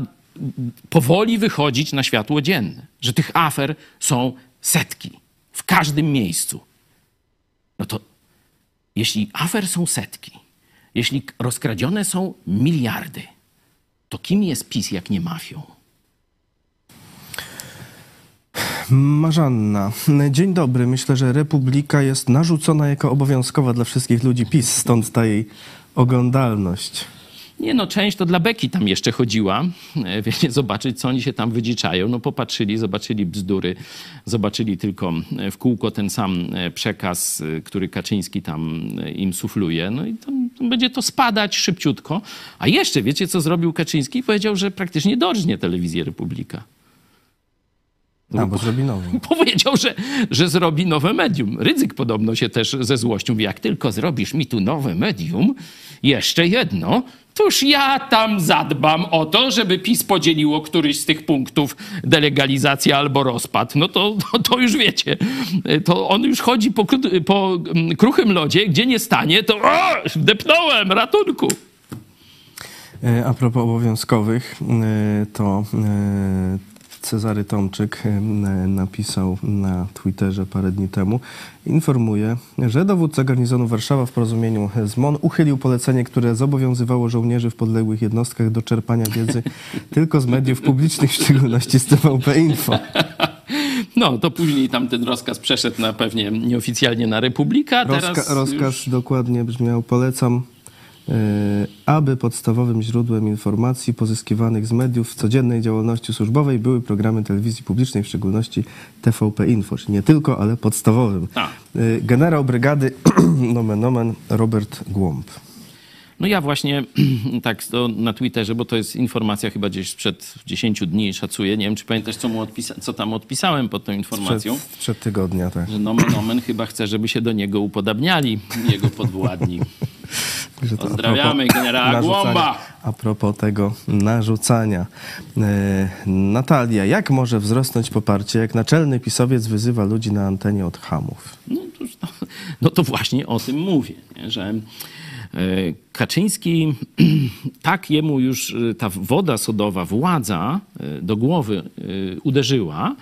Speaker 2: powoli wychodzić na światło dzienne, że tych afer są setki w każdym miejscu. No to jeśli afer są setki, jeśli rozkradzione są miliardy, to kim jest PiS, jak nie mafią?
Speaker 1: Marzanna, dzień dobry. Myślę, że Republika jest narzucona jako obowiązkowa dla wszystkich ludzi PiS, stąd ta jej oglądalność.
Speaker 2: Nie no, część to dla Beki tam jeszcze chodziła, e, wiecie, zobaczyć, co oni się tam wydziczają. No popatrzyli, zobaczyli bzdury, zobaczyli tylko e, w kółko ten sam e, przekaz, który Kaczyński tam im sufluje. No i to, to będzie to spadać szybciutko. A jeszcze, wiecie, co zrobił Kaczyński? Powiedział, że praktycznie dorżnie telewizję Republika.
Speaker 1: A, bo zrobi nową.
Speaker 2: Powiedział, że, że zrobi nowe medium. Rydzyk podobno się też ze złością mówi, jak tylko zrobisz mi tu nowe medium, jeszcze jedno, toż ja tam zadbam o to, żeby PiS podzieliło któryś z tych punktów delegalizacja albo rozpad. No to, to, to już wiecie, to on już chodzi po, po mm, kruchym lodzie, gdzie nie stanie, to o, depnąłem, ratunku.
Speaker 1: E, A propos obowiązkowych, e, to e, Cezary Tomczyk napisał na Twitterze parę dni temu, informuje, że dowódca garnizonu Warszawa w porozumieniu z MON uchylił polecenie, które zobowiązywało żołnierzy w podległych jednostkach do czerpania wiedzy tylko z mediów publicznych, w szczególności z TVP Info.
Speaker 2: No, to później tam ten rozkaz przeszedł na pewnie nieoficjalnie na Republika, teraz
Speaker 1: Rozka- rozkaz
Speaker 2: już...
Speaker 1: dokładnie brzmiał, polecam, aby podstawowym źródłem informacji pozyskiwanych z mediów w codziennej działalności służbowej były programy telewizji publicznej, w szczególności TVP Info, nie tylko, ale podstawowym.
Speaker 2: Tak.
Speaker 1: E, Generał brygady, nomen omen, Robert Głąb.
Speaker 2: No ja właśnie tak to na Twitterze, bo to jest informacja chyba gdzieś sprzed 10 dni, szacuję. Nie wiem, czy pamiętasz, co, mu odpisa- co tam odpisałem pod tą informacją.
Speaker 1: Przed, przed tygodnia, tak.
Speaker 2: Że nomen omen chyba chce, żeby się do niego upodabniali jego podwładni.
Speaker 1: Że
Speaker 2: Pozdrawiamy
Speaker 1: propos
Speaker 2: generała Głąba.
Speaker 1: A propos tego narzucania. E, Natalia, jak może wzrosnąć poparcie, jak naczelny pisowiec wyzywa ludzi na antenie od hamów?
Speaker 2: No to, no to właśnie o tym mówię, nie? że Kaczyński, tak jemu już e, ta woda sodowa, władza e, do głowy e, uderzyła,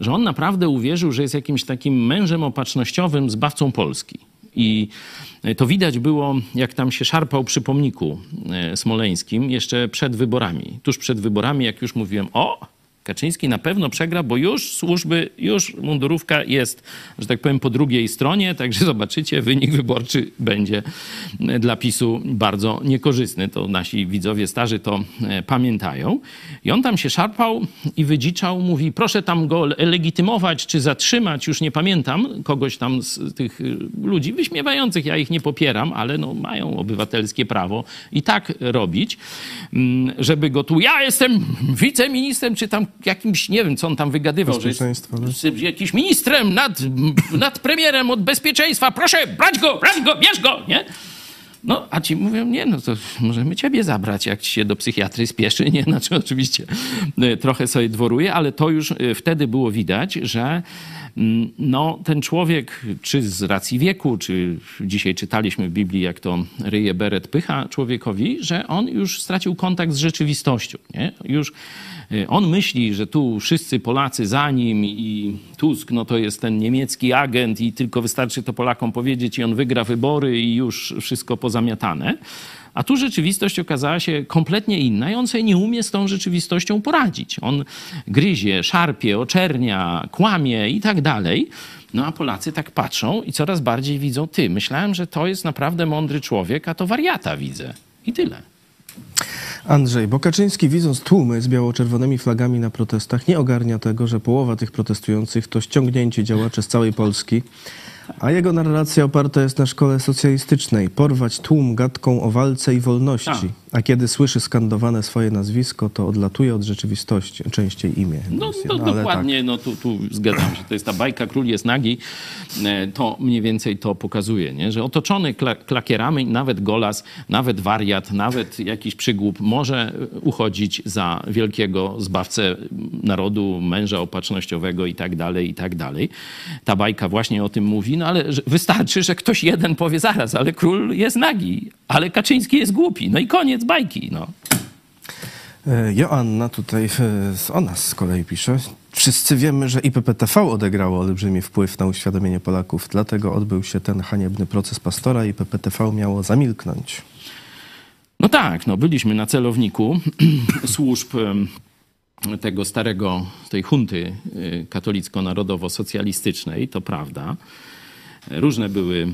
Speaker 2: że on naprawdę uwierzył, że jest jakimś takim mężem opatrznościowym, zbawcą Polski. I e, to widać było, jak tam się szarpał przy pomniku e, smoleńskim jeszcze przed wyborami. Tuż przed wyborami, jak już mówiłem, o, Kaczyński na pewno przegra, bo już służby, już mundurówka jest, że tak powiem, po drugiej stronie, także zobaczycie, wynik wyborczy będzie dla PiSu bardzo niekorzystny. To nasi widzowie starzy to e, pamiętają. I on tam się szarpał i wydziczał, mówi, proszę tam go legitymować czy zatrzymać, już nie pamiętam, kogoś tam z tych y, ludzi wyśmiewających, ja ich nie popieram, ale no, mają obywatelskie prawo i tak robić, mm, żeby go tu, ja jestem wiceministrem, czy tam jakimś, nie wiem, co on tam wygadywał, że jest z jakimś ministrem nad, nad premierem od bezpieczeństwa, proszę, brać go, brać go, bierz go, nie? No, a ci mówią, nie, no to możemy ciebie zabrać, jak ci się do psychiatry spieszy, nie? Znaczy oczywiście y, trochę sobie dworuje, ale to już y, wtedy było widać, że no, ten człowiek, czy z racji wieku, czy dzisiaj czytaliśmy w Biblii, jak to ryje beret pycha człowiekowi, że on już stracił kontakt z rzeczywistością, nie? Już y, on myśli, że tu wszyscy Polacy za nim i Tusk, no to jest ten niemiecki agent i tylko wystarczy to Polakom powiedzieć i on wygra wybory i już wszystko pozamiatane. A tu rzeczywistość okazała się kompletnie inna i on sobie nie umie z tą rzeczywistością poradzić. On gryzie, szarpie, oczernia, kłamie i tak dalej. No a Polacy tak patrzą i coraz bardziej widzą, ty, myślałem, że to jest naprawdę mądry człowiek, a to wariata widzę. I tyle.
Speaker 1: Andrzej Bokaczyński, widząc tłumy z biało-czerwonymi flagami na protestach, nie ogarnia tego, że połowa tych protestujących to ściągnięcie działaczy z całej Polski, a jego narracja oparta jest na szkole socjalistycznej. Porwać tłum gadką o walce i wolności. A kiedy słyszy skandowane swoje nazwisko, to odlatuje od rzeczywistości, częściej imię.
Speaker 2: No,
Speaker 1: no
Speaker 2: to dokładnie, tak. no tu, tu zgadzam się. To jest ta bajka Król jest nagi. E, to mniej więcej to pokazuje, nie? że otoczony klakierami nawet golas, nawet wariat, nawet jakiś przygłup może uchodzić za wielkiego zbawcę narodu, męża opatrznościowego i tak dalej, i tak dalej. Ta bajka właśnie o tym mówi, no ale wystarczy, że ktoś jeden powie zaraz, ale król jest nagi, ale Kaczyński jest głupi. No i koniec bajki, no.
Speaker 1: E, Joanna tutaj e, o nas z kolei pisze. Wszyscy wiemy, że IPPTV odegrało olbrzymi wpływ na uświadomienie Polaków. Dlatego odbył się ten haniebny proces pastora i IPPTV miało zamilknąć.
Speaker 2: No tak, no byliśmy na celowniku służb tego starego, tej hunty e, katolicko-narodowo-socjalistycznej, to prawda. Różne były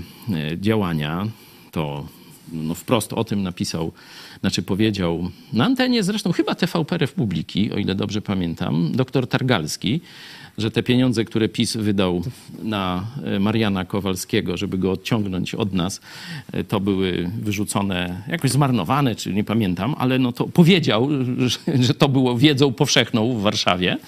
Speaker 2: działania, to no wprost o tym napisał, znaczy powiedział na antenie zresztą chyba TVP Republiki, o ile dobrze pamiętam, doktor Targalski, że te pieniądze, które PiS wydał na e, Mariana Kowalskiego, żeby go odciągnąć od nas, e, to były wyrzucone, jakoś zmarnowane, czy nie pamiętam, ale no to powiedział, że, że to było wiedzą powszechną w Warszawie.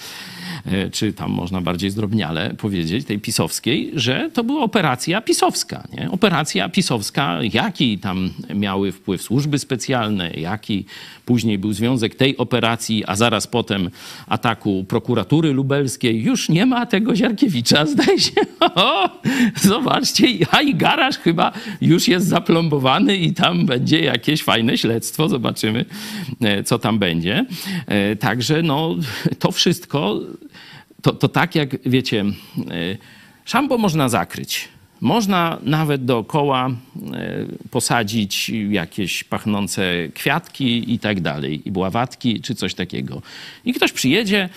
Speaker 2: E, czy tam można bardziej zdrobniale powiedzieć, tej pisowskiej, że to była operacja pisowska. Nie? Operacja pisowska, jaki tam miały wpływ służby specjalne, jaki później był związek tej operacji, a zaraz potem ataku prokuratury lubelskiej. Już nie ma tego Ziarkiewicza, zdaje się. O, zobaczcie, a i garaż chyba już jest zaplombowany i tam będzie jakieś fajne śledztwo. Zobaczymy, e, co tam będzie. E, także no, to wszystko to, to tak jak wiecie, e, szambo można zakryć. Można nawet dookoła e, posadzić jakieś pachnące kwiatki i tak dalej, i bławatki czy coś takiego. I ktoś przyjedzie,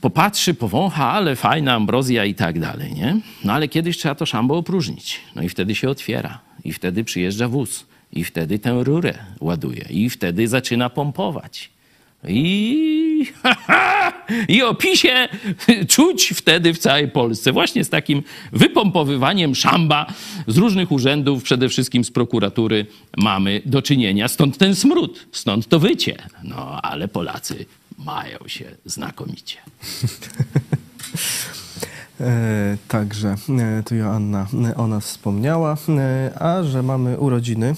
Speaker 2: popatrzy, powącha, ale fajna ambrozja i tak dalej, nie? No ale kiedyś trzeba to szambo opróżnić. No i wtedy się otwiera. I wtedy przyjeżdża wóz. I wtedy tę rurę ładuje. I wtedy zaczyna pompować. I, I opisie czuć wtedy w całej Polsce. Właśnie z takim wypompowywaniem szamba z różnych urzędów, przede wszystkim z prokuratury, mamy do czynienia. Stąd ten smród, stąd to wycie. No ale Polacy mają się znakomicie.
Speaker 1: E, także e, tu Joanna e, o nas wspomniała, e, a że mamy urodziny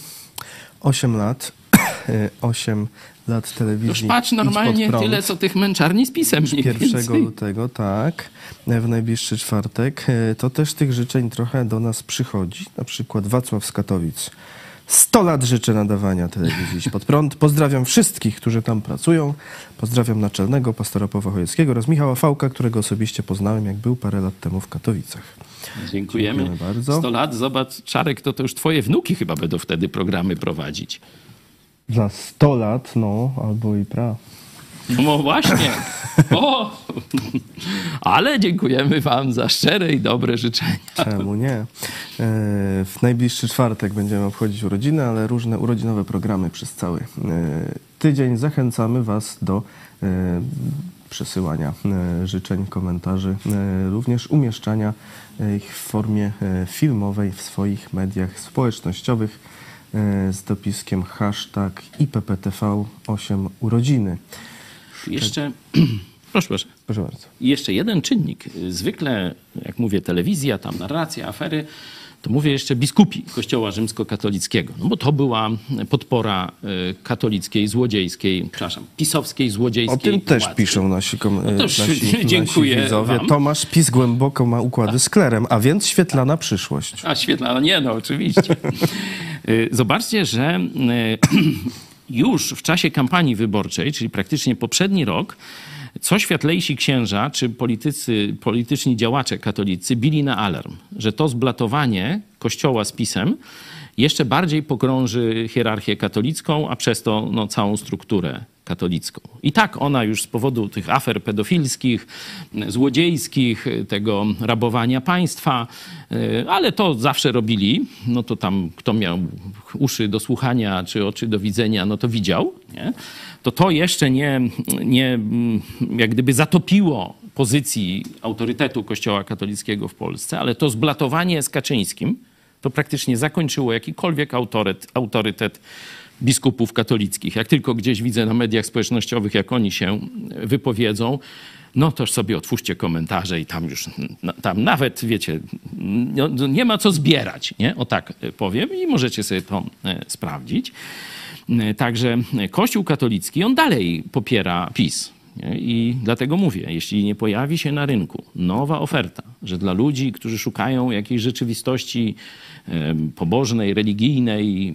Speaker 1: 8 lat, 8 lat telewizji. Już
Speaker 2: patrz normalnie tyle, co tych męczarni z pisem.
Speaker 1: 1 lutego, tak, w najbliższy czwartek. E, to też tych życzeń trochę do nas przychodzi. Na przykład Wacław z Katowic. 100 lat życzę nadawania telewizji pod prąd. Pozdrawiam wszystkich, którzy tam pracują. Pozdrawiam naczelnego pastora Pawła Chojeckiego oraz Michała Fałka, którego osobiście poznałem, jak był parę lat temu w Katowicach.
Speaker 2: Dziękujemy. Dziękujemy bardzo. 100 lat, zobacz, Czarek, to, to już twoje wnuki chyba będą wtedy programy prowadzić
Speaker 1: za 100 lat, no, albo i pra.
Speaker 2: No właśnie. O! Ale dziękujemy Wam za szczere i dobre życzenia.
Speaker 1: Czemu nie? E, w najbliższy czwartek będziemy obchodzić urodziny, ale różne urodzinowe programy przez cały e, tydzień. Zachęcamy Was do e, przesyłania życzeń, komentarzy, również umieszczania ich w formie filmowej w swoich mediach społecznościowych z dopiskiem hashtag IPPTV8 urodziny.
Speaker 2: Jeszcze, proszę, proszę.
Speaker 1: Proszę bardzo.
Speaker 2: Jeszcze jeden czynnik. Zwykle, jak mówię, telewizja, tam narracja, afery, to mówię jeszcze biskupi Kościoła Rzymskokatolickiego, no bo to była podpora e, katolickiej, złodziejskiej, przepraszam, pisowskiej, złodziejskiej.
Speaker 1: O tym też piszą nasi, kom- no nasi, dziękuję nasi widzowie. Wam. Tomasz PiS głęboko ma układy z klerem, a więc świetlana przyszłość.
Speaker 2: A świetlana, nie no, oczywiście. E, zobaczcie, że już w czasie kampanii wyborczej, czyli praktycznie poprzedni rok, co światlejsi księża czy politycy, polityczni działacze katolicy bili na alarm, że to zblatowanie kościoła z pisem jeszcze bardziej pogrąży hierarchię katolicką, a przez to no, całą strukturę katolicką. I tak ona już z powodu tych afer pedofilskich, złodziejskich, tego rabowania państwa, e, ale to zawsze robili, no to tam kto miał uszy do słuchania czy oczy do widzenia, no to widział, nie? to to jeszcze nie, nie jak gdyby zatopiło pozycji autorytetu Kościoła katolickiego w Polsce, ale to zblatowanie z Kaczyńskim to praktycznie zakończyło jakikolwiek autorytet, autorytet biskupów katolickich. Jak tylko gdzieś widzę na mediach społecznościowych, jak oni się wypowiedzą, no toż sobie otwórzcie komentarze i tam już, tam nawet, wiecie, no, no, nie ma co zbierać, nie? O tak powiem i możecie sobie to e, sprawdzić. E, także Kościół katolicki, on dalej popiera PiS. I dlatego mówię, jeśli nie pojawi się na rynku nowa oferta, że dla ludzi, którzy szukają jakiejś rzeczywistości pobożnej, religijnej,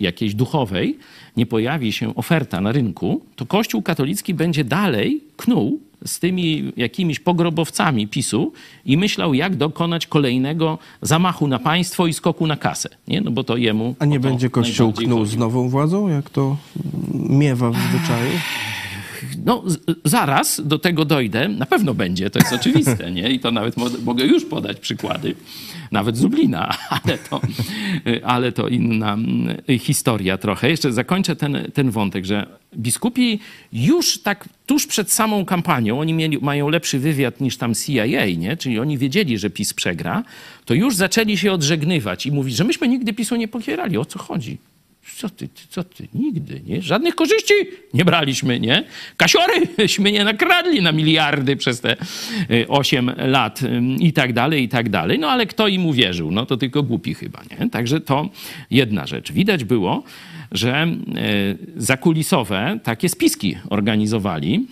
Speaker 2: jakiejś duchowej, nie pojawi się oferta na rynku, to Kościół katolicki będzie dalej knuł z tymi jakimiś pogrobowcami PiSu i myślał, jak dokonać kolejnego zamachu na państwo i skoku na kasę. Nie? No bo to jemu.
Speaker 1: A nie będzie Kościół knuł z nową władzą, jak to miewa w zwyczaju?
Speaker 2: No, zaraz do tego dojdę. Na pewno będzie, to jest oczywiste, nie? I to nawet mo mogę już podać przykłady, nawet z Lublina, ale to, ale to inna mm, historia trochę. Jeszcze zakończę ten, ten wątek, że biskupi już tak tuż przed samą kampanią, oni mieli, mają lepszy wywiad niż tam CIA, nie? Czyli oni wiedzieli, że PiS przegra, to już zaczęli się odżegnywać i mówić, że myśmy nigdy PiSu nie popierali. O co chodzi? Co ty, co ty, nigdy, nie? Żadnych korzyści nie braliśmy, nie? Kasioryśmy nie nakradli na miliardy przez te 8 y, lat y, i tak dalej, i tak dalej. No ale kto im uwierzył? No to tylko głupi chyba, nie? Także to jedna rzecz. Widać było, że y, zakulisowe takie spiski organizowali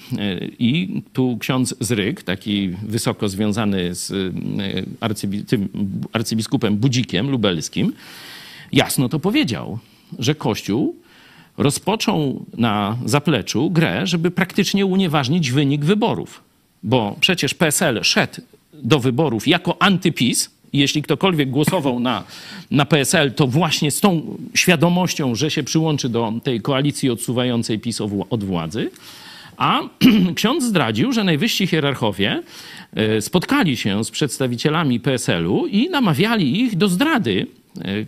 Speaker 2: i tu ksiądz Zryk, taki wysoko związany z arcybiskupem Budzikiem lubelskim, jasno to powiedział że Kościół rozpoczął na zapleczu grę, żeby praktycznie unieważnić wynik wyborów. Bo przecież PSL szedł do wyborów jako antypis. Jeśli ktokolwiek głosował na, na PSL, to właśnie z tą świadomością, że się przyłączy do tej koalicji odsuwającej PiS od władzy. A ksiądz zdradził, że najwyżsi hierarchowie e, spotkali się z przedstawicielami PSL-u i namawiali ich do zdrady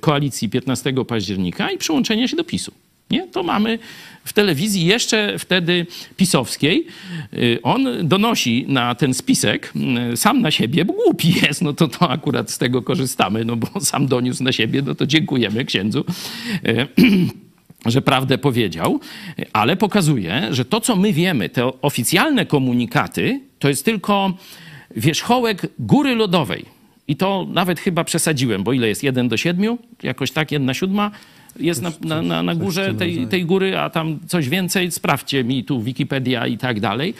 Speaker 2: koalicji 15 października i przyłączenia się do PiSu. Nie? To mamy w telewizji jeszcze wtedy pisowskiej. E, on donosi na ten spisek e, sam na siebie, bo głupi jest, no to, to akurat z tego korzystamy, no bo sam doniósł na siebie, no to dziękujemy księdzu że prawdę powiedział, ale pokazuje, że to, co my wiemy, te oficjalne komunikaty, to jest tylko wierzchołek góry lodowej. I to nawet chyba przesadziłem, bo ile jest? 1 do 7? Jakoś tak, jedna siódma jest na, na, na, na górze tej, tej góry, a tam coś więcej. Sprawdźcie mi tu Wikipedia i tak dalej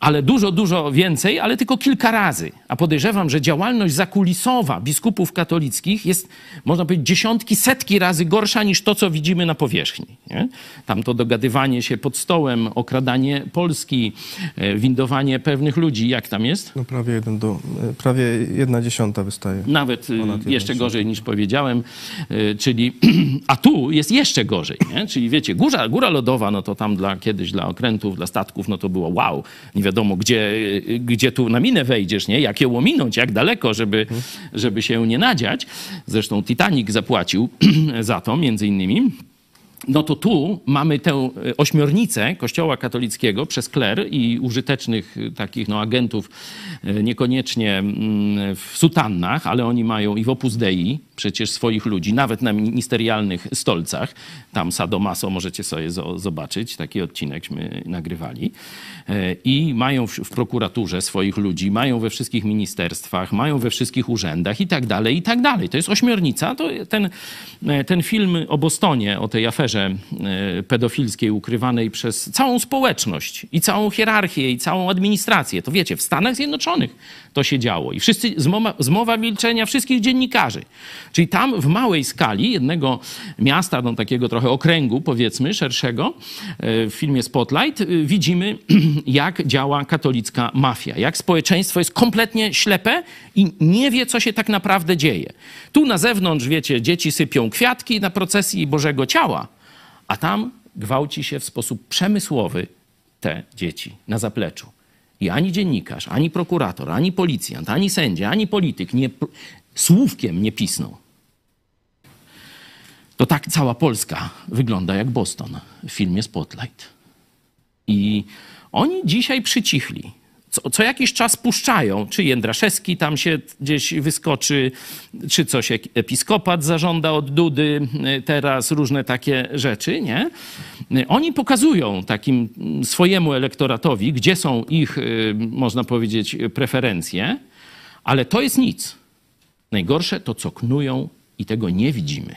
Speaker 2: ale dużo, dużo więcej, ale tylko kilka razy. A podejrzewam, że działalność zakulisowa biskupów katolickich jest, można powiedzieć, dziesiątki, setki razy gorsza niż to, co widzimy na powierzchni. Nie? Tam to dogadywanie się pod stołem, okradanie Polski, e, windowanie pewnych ludzi, jak tam jest?
Speaker 1: No prawie, jeden do, e, prawie jedna dziesiąta wystaje.
Speaker 2: Nawet e, jeszcze gorzej niż powiedziałem, czyli, a tu jest jeszcze gorzej, nie? czyli wiecie, góra, góra lodowa, no to tam dla, kiedyś dla okrętów, dla statków, no to było wow, nie wiadomo, gdzie, gdzie tu na minę wejdziesz, nie? Jak ją ominąć, jak daleko, żeby, żeby się nie nadziać. Zresztą Titanic zapłacił za to, między innymi no to tu mamy tę ośmiornicę Kościoła katolickiego przez kler i użytecznych takich no, agentów e, niekoniecznie mm, w sutannach, ale oni mają i w Opus Dei przecież swoich ludzi, nawet na ministerialnych stolcach. Tam Sadomaso możecie sobie zobaczyć, taki odcinekśmy nagrywali. E, I mają w, prokuraturze swoich ludzi, mają we wszystkich ministerstwach, mają we wszystkich urzędach i tak dalej, i tak dalej. To jest ośmiornica. To ten, e, ten film o Bostonie, o tej aferze e, pedofilskiej ukrywanej przez całą społeczność i całą hierarchię i całą administrację. To wiecie, w Stanach Zjednoczonych to się działo. I wszyscy, zmowa, zmowa milczenia wszystkich dziennikarzy. Czyli tam w małej skali jednego miasta, no takiego trochę okręgu powiedzmy, szerszego, w filmie Spotlight widzimy jak działa katolicka mafia, jak społeczeństwo jest kompletnie ślepe i nie wie, co się tak naprawdę dzieje. Tu na zewnątrz, wiecie, dzieci sypią kwiatki na procesji Bożego Ciała, a tam gwałci się w sposób przemysłowy te dzieci na zapleczu. I ani dziennikarz, ani prokurator, ani policjant, ani sędzia, ani polityk nie, słówkiem nie pisną. To tak cała Polska wygląda jak Boston w filmie Spotlight. I oni dzisiaj przycichli. Co, co, jakiś czas puszczają, czy Jędraszewski tam się gdzieś wyskoczy, czy coś episkopat zażąda od Dudy, teraz różne takie rzeczy, nie? Oni pokazują takim swojemu elektoratowi, gdzie są ich, y, można powiedzieć, preferencje, ale to jest nic. Najgorsze to, co knują i tego nie widzimy.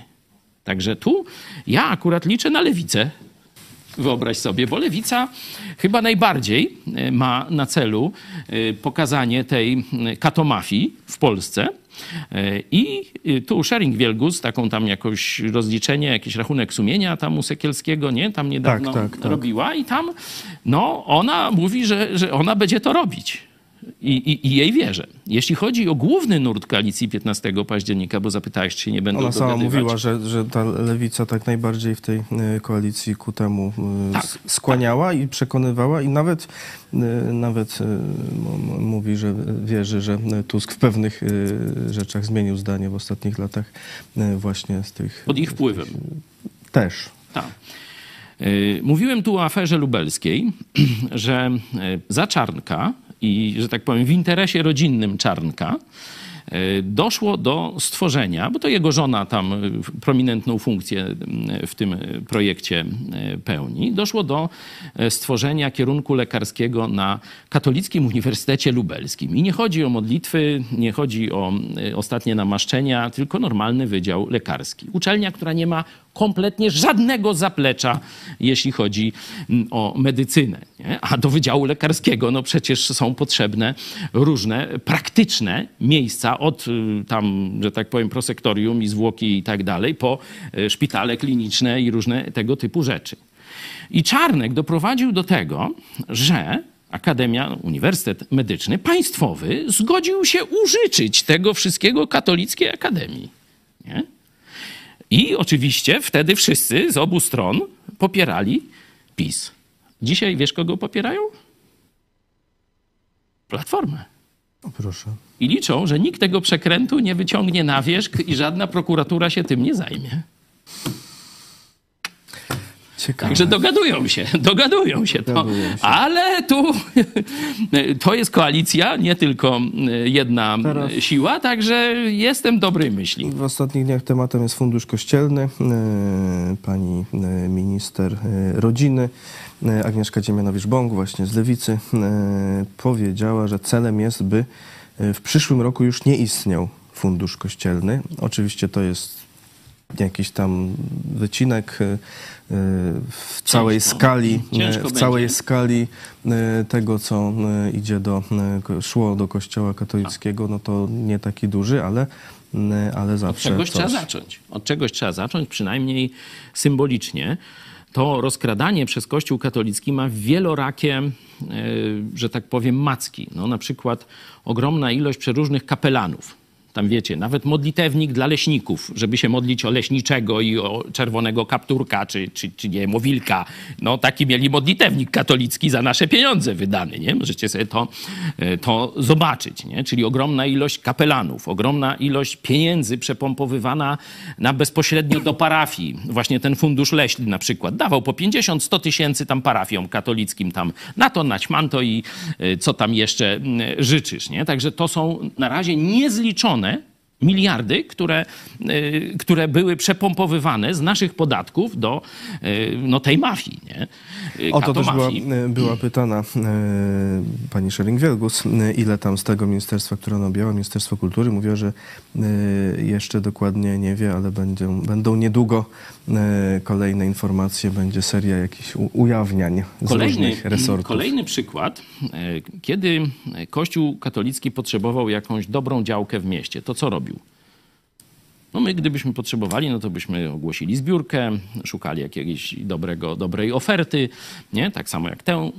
Speaker 2: Także tu ja akurat liczę na lewicę, Wyobraź sobie, bo lewica chyba najbardziej e, ma na celu e, pokazanie tej e, katomafii w Polsce. I tu Sharing Wielgus, taką tam jakoś rozliczenie, jakiś rachunek sumienia tam u Sekielskiego, nie? Tam niedawno tak, tak, tak. robiła i tam, no ona mówi, że, że ona będzie to robić. I, i, I, jej wierzę. Jeśli chodzi o główny nurt koalicji 15 października, bo zapytałeś, czy nie będą
Speaker 1: Ona sama mówiła, że, że ta lewica tak najbardziej w tej e, koalicji ku temu e, tak, skłaniała tak. i przekonywała i nawet, e, nawet mówi, że wierzy, że Tusk w pewnych rzeczach zmienił zdanie w ostatnich latach właśnie z tych...
Speaker 2: Pod ich wpływem.
Speaker 1: Też.
Speaker 2: Tak. Mówiłem tu o aferze lubelskiej, że za Czarnka i, że tak powiem, w interesie rodzinnym Czarnka e, doszło do stworzenia, bo to jego żona tam e, prominentną funkcję e, w tym projekcie pełni, doszło do stworzenia kierunku lekarskiego na Katolickim Uniwersytecie Lubelskim. I nie chodzi o modlitwy, nie chodzi o ostatnie namaszczenia, tylko normalny wydział lekarski. Uczelnia, która nie ma kompletnie żadnego zaplecza, jeśli chodzi mm, o medycynę. Nie? A do Wydziału Lekarskiego no przecież są potrzebne różne praktyczne miejsca, od y, tam, że tak powiem, prosektorium i zwłoki i tak dalej, po y, szpitale kliniczne i różne tego typu rzeczy. I Czarnek doprowadził do tego, że Akademia, Uniwersytet Medyczny Państwowy zgodził się użyczyć tego wszystkiego katolickiej akademii. Nie? I oczywiście wtedy wszyscy z obu stron popierali PiS. Dzisiaj wiesz, kogo popierają? Platformę.
Speaker 1: O proszę.
Speaker 2: I liczą, że nikt tego przekrętu nie wyciągnie na wierzch i żadna prokuratura się tym nie zajmie. Ciekawe. Także dogadują się, dogadują się. To. się. Ale tu to jest koalicja, nie tylko e, jedna Teraz siła, także jestem dobrej myśli.
Speaker 1: W ostatnich dniach tematem jest Fundusz Kościelny. E, pani e, minister rodziny Agnieszka Dziemianowicz-Bąk właśnie z Lewicy powiedziała, że celem jest, by w przyszłym roku już nie istniał Fundusz Kościelny. Oczywiście to jest jakiś tam wycinek w całej Ciężko. skali, Ciężko w całej będzie. skali e, tego, co e, idzie do, e, szło do kościoła katolickiego, no to nie taki duży, ale, ale zawsze
Speaker 2: Od czegoś
Speaker 1: coś.
Speaker 2: trzeba zacząć. Od czegoś trzeba zacząć, przynajmniej symbolicznie. To rozkradanie przez Kościół katolicki ma wielorakie, że tak powiem, macki. No, na przykład ogromna ilość przeróżnych kapelanów tam wiecie, nawet modlitewnik dla leśników, żeby się modlić o leśniczego i o czerwonego kapturka, czy, czy, czy nie wiem. No taki mieli modlitewnik katolicki za nasze pieniądze wydany, nie? Możecie sobie to, e, to zobaczyć, nie? Czyli ogromna ilość kapelanów, ogromna ilość pieniędzy przepompowywana na bezpośrednio do parafii. Właśnie ten fundusz leśny na przykład dawał po 50-100 tysięcy tam parafiom katolickim tam na to, na ćmanto i e, co tam jeszcze życzysz, nie? Także to są na razie niezliczone miliardy, które, y, które były przepompowywane z naszych podatków do y, no, tej mafii. Nie?
Speaker 1: Y, o to też była, była pytana pani Schering-Wielgus, ile tam z tego ministerstwa, które ona objęła, Ministerstwo Kultury, mówiła, że jeszcze dokładnie nie wie, ale będą, będą niedługo kolejne informacje, będzie seria jakichś ujawniań z kolejny, różnych resortów.
Speaker 2: Kolejny przykład, kiedy Kościół katolicki potrzebował jakąś dobrą działkę w mieście, to co robił? No my gdybyśmy potrzebowali, no to byśmy ogłosili zbiórkę, szukali jakiejś dobrego, dobrej oferty, nie? Tak samo jak tę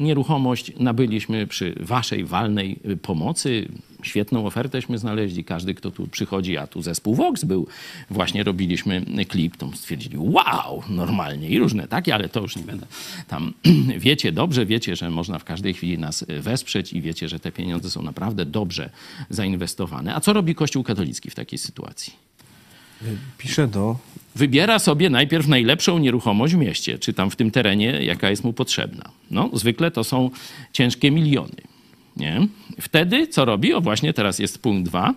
Speaker 2: nieruchomość nabyliśmy przy waszej walnej pomocy. Świetną ofertęśmy znaleźli. Każdy, kto tu przychodzi, a tu zespół Vox był, właśnie robiliśmy klip, to stwierdzili, wow, normalnie i różne takie, ale to już nie będę tam. Wiecie dobrze, wiecie, że można w każdej chwili nas wesprzeć i wiecie, że te pieniądze są naprawdę dobrze zainwestowane. A co robi Kościół katolicki w takiej sytuacji?
Speaker 1: Pisze do
Speaker 2: wybiera sobie najpierw najlepszą nieruchomość w mieście, czy tam w tym terenie, jaka jest mu potrzebna. No, zwykle to są ciężkie miliony. Nie? Wtedy co robi? O właśnie teraz jest punkt dwa.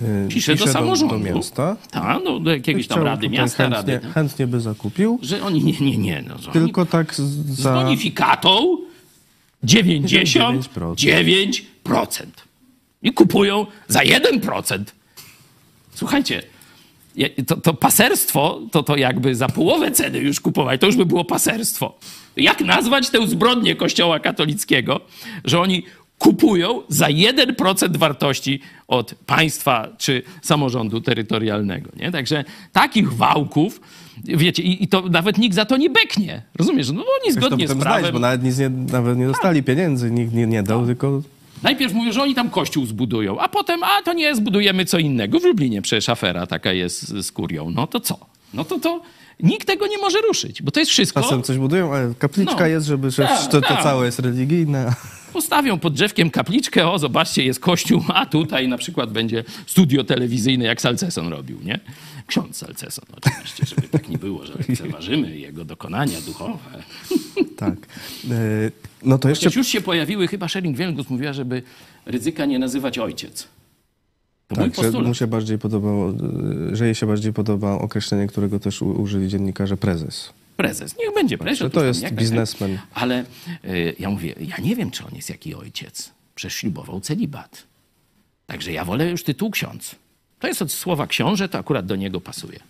Speaker 1: Yy,
Speaker 2: Pisze, do samorządu.
Speaker 1: Do, miasta.
Speaker 2: Tak, no, do jakiegoś tam rady miasta.
Speaker 1: Chętnie,
Speaker 2: rady,
Speaker 1: chętnie by zakupił.
Speaker 2: Że oni nie, nie, nie. No,
Speaker 1: Tylko tak z,
Speaker 2: z
Speaker 1: za...
Speaker 2: bonifikatą 99%. I kupują za 1%. Słuchajcie, to, to paserstwo, to, to jakby za połowę ceny już kupować, to już by było paserstwo. Jak nazwać tę zbrodnię Kościoła katolickiego, że oni kupują za 1% wartości od państwa czy samorządu terytorialnego. Nie? Także takich wałków, wiecie, i, i, to nawet nikt za to nie beknie. Rozumiesz? No oni zgodnie
Speaker 1: to
Speaker 2: z prawem... Znaleźć,
Speaker 1: bo nawet nic nie, nawet nie dostali pieniędzy, nikt nie, nie dał, tylko
Speaker 2: Najpierw mówią, że oni tam kościół zbudują, a potem, a to nie, zbudujemy co innego. W Lublinie przecież afera taka jest z kurią. No to co? No to to nikt tego nie może ruszyć, bo to jest wszystko...
Speaker 1: Czasem coś budują, ale kapliczka
Speaker 2: No.
Speaker 1: jest, żeby że
Speaker 2: Tak,
Speaker 1: to, to
Speaker 2: tak.
Speaker 1: całe jest religijne.
Speaker 2: Postawią pod drzewkiem kapliczkę, o zobaczcie, jest kościół, a tutaj na przykład będzie studio telewizyjne, jak Salceson robił, nie? Ksiądz Salceson oczywiście, żeby tak nie było, że lekceważymy jego dokonania duchowe.
Speaker 1: Tak. E, No to jeszcze
Speaker 2: Chociaż już się pojawiły, chyba Szering Wielgus mówiła, żeby ryzyka nie nazywać ojciec.
Speaker 1: Tak, że mu się bardziej podobało, e, że jej się bardziej podoba określenie, którego też użyli dziennikarze prezes.
Speaker 2: Prezes, niech będzie prezes.
Speaker 1: Że to jest biznesmen.
Speaker 2: Ale y, ja mówię, ja nie wiem, czy on jest jaki ojciec. Prześlubował celibat. Także ja wolę już tytuł ksiądz. To jest od słowa książę, to akurat do niego pasuje.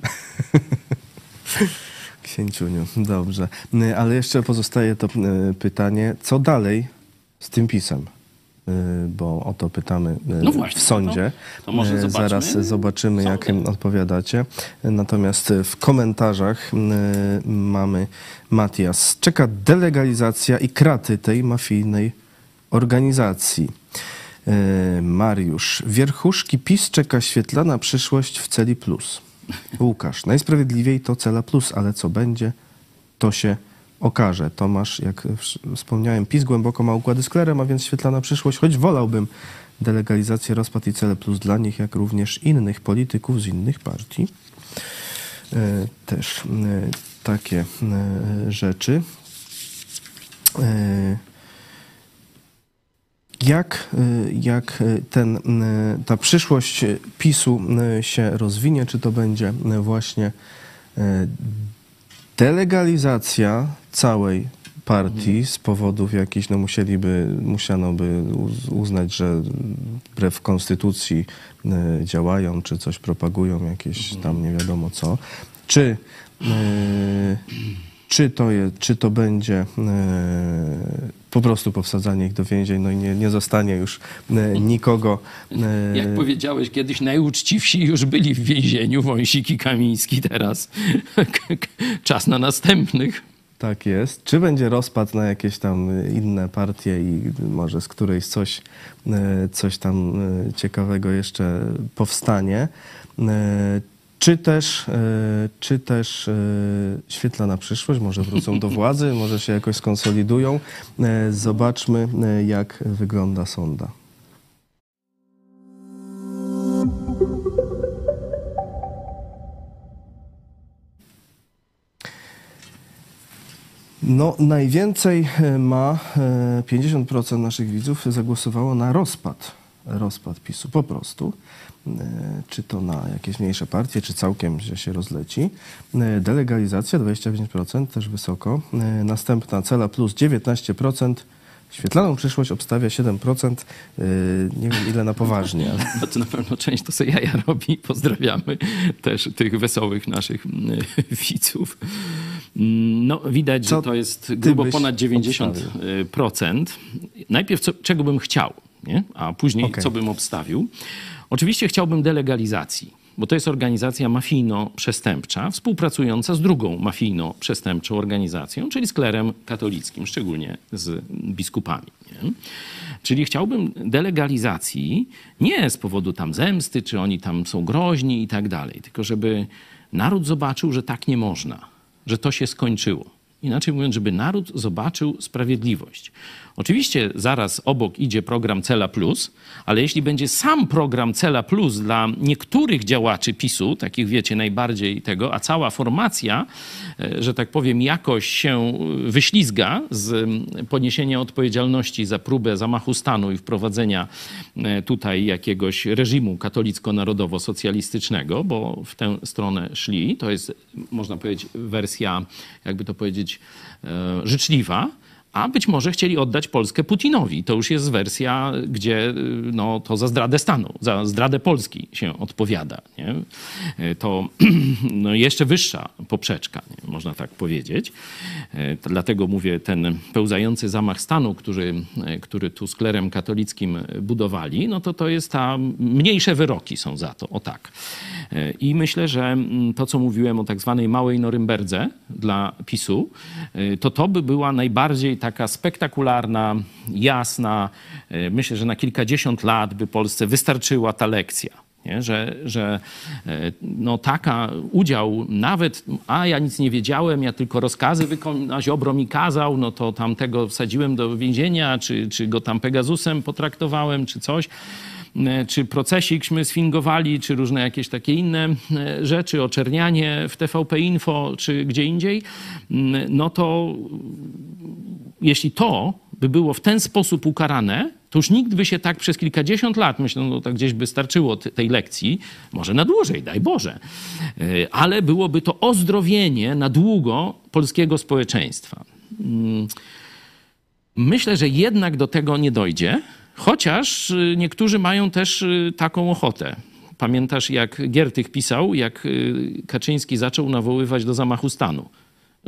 Speaker 1: Księciuniu, dobrze. E, Ale jeszcze pozostaje to pytanie, co dalej z tym pisem? E, Bo o to pytamy e,
Speaker 2: No właśnie,
Speaker 1: w sądzie.
Speaker 2: to- to zobaczmy
Speaker 1: Zaraz zobaczymy, jak
Speaker 2: sądem.
Speaker 1: odpowiadacie. Natomiast w komentarzach mamy Matias. Czeka delegalizacja i kraty tej mafijnej organizacji. Mariusz. Wierchuszki PiS czeka świetlana przyszłość w celi plus. Łukasz. Najsprawiedliwiej to cela plus, ale co będzie, to się okaże. Tomasz, jak wspomniałem, PiS głęboko ma układy z klerem, a więc świetlana przyszłość, choć wolałbym delegalizację, rozpad i cele plus dla nich, jak również innych polityków z innych partii. E, Też e, takie e, rzeczy. Jak, jak ten, ta przyszłość PiSu się rozwinie, czy to będzie właśnie delegalizacja całej partii z powodów jakichś, no musieliby, musiano by uz- uznać, że wbrew konstytucji y, działają, czy coś propagują, jakieś tam nie wiadomo co. Czy y, czy to, je, czy to będzie e, po prostu powsadzanie ich do więzień, no i nie, nie zostanie już e, nikogo. e,
Speaker 2: Jak powiedziałeś kiedyś, najuczciwsi już byli w więzieniu, Wąsik i Kamiński teraz. Czas na następnych.
Speaker 1: Tak jest. Czy będzie rozpad na jakieś tam inne partie i może z którejś coś, e, coś tam e, ciekawego jeszcze powstanie? E, Czy też, e, czy też e, świetlana przyszłość, może wrócą do władzy, może się jakoś skonsolidują. E, Zobaczmy, e, jak wygląda sonda. No, najwięcej e, ma e, 50% naszych widzów zagłosowało na rozpad. Rozpad PiSu po prostu. E, Czy to na jakieś mniejsze partie, czy całkiem że się rozleci. E, Delegalizacja 25%, też wysoko. E, Następna cela plus 19%. Świetlaną przyszłość obstawia 7%. E, Nie wiem ile na poważnie, ale
Speaker 2: to na pewno część to sobie jaja robi. Pozdrawiamy też tych wesołych naszych widzów. Mm, No widać,
Speaker 1: Co
Speaker 2: że to jest grubo ponad 90%. Najpierw co, czego bym chciał, nie? a później
Speaker 1: Okej.
Speaker 2: co bym obstawił. Oczywiście chciałbym delegalizacji. bo to jest organizacja mafijno-przestępcza, współpracująca z drugą mafijno-przestępczą organizacją, czyli z klerem katolickim, szczególnie z biskupami. Nie? Czyli chciałbym delegalizacji nie z powodu tam zemsty, czy oni tam są groźni i tak dalej, tylko żeby naród zobaczył, że tak nie można, że to się skończyło. Inaczej mówiąc, żeby naród zobaczył sprawiedliwość. Oczywiście zaraz obok idzie program Cela Plus, ale jeśli będzie sam program Cela Plus dla niektórych działaczy PiSu, takich wiecie najbardziej tego, a cała formacja, e, że tak powiem, jakoś się wyślizga z poniesienia odpowiedzialności za próbę zamachu stanu i wprowadzenia e, tutaj jakiegoś reżimu katolicko-narodowo-socjalistycznego, bo w tę stronę szli, to jest, można powiedzieć, wersja, jakby to powiedzieć, e, życzliwa, a być może chcieli oddać Polskę Putinowi. To już jest wersja, gdzie no, to za zdradę stanu, za zdradę Polski się odpowiada. Nie? To no, jeszcze wyższa poprzeczka, nie? można tak powiedzieć. Dlatego mówię, ten pełzający zamach stanu, który, który tu z klerem katolickim budowali, no to to jest ta, mniejsze wyroki są za to, o tak. I myślę, że to, co mówiłem o tak zwanej małej Norymberdze dla PiSu, to to by była najbardziej taka spektakularna, jasna. E, myślę, że na kilkadziesiąt lat by Polsce wystarczyła ta lekcja. Nie? Że, że e, no taka udział nawet, a ja nic nie wiedziałem, ja tylko rozkazy wykonać, Ziobro mi kazał, no to tamtego wsadziłem do więzienia, czy, czy go tam Pegazusem potraktowałem, czy coś e, czy procesikśmy sfingowali, czy różne jakieś takie inne rzeczy, oczernianie w TVP Info, czy gdzie indziej, no to jeśli to by było w ten sposób ukarane, to już nikt by się tak przez kilkadziesiąt lat, myślę, no tak gdzieś by starczyło tej lekcji, może na dłużej, daj Boże, e, ale byłoby to ozdrowienie na długo polskiego społeczeństwa. Mm, myślę, że jednak do tego nie dojdzie, chociaż e, niektórzy mają też e, taką ochotę. Pamiętasz, jak Giertych pisał, jak Kaczyński zaczął nawoływać do zamachu stanu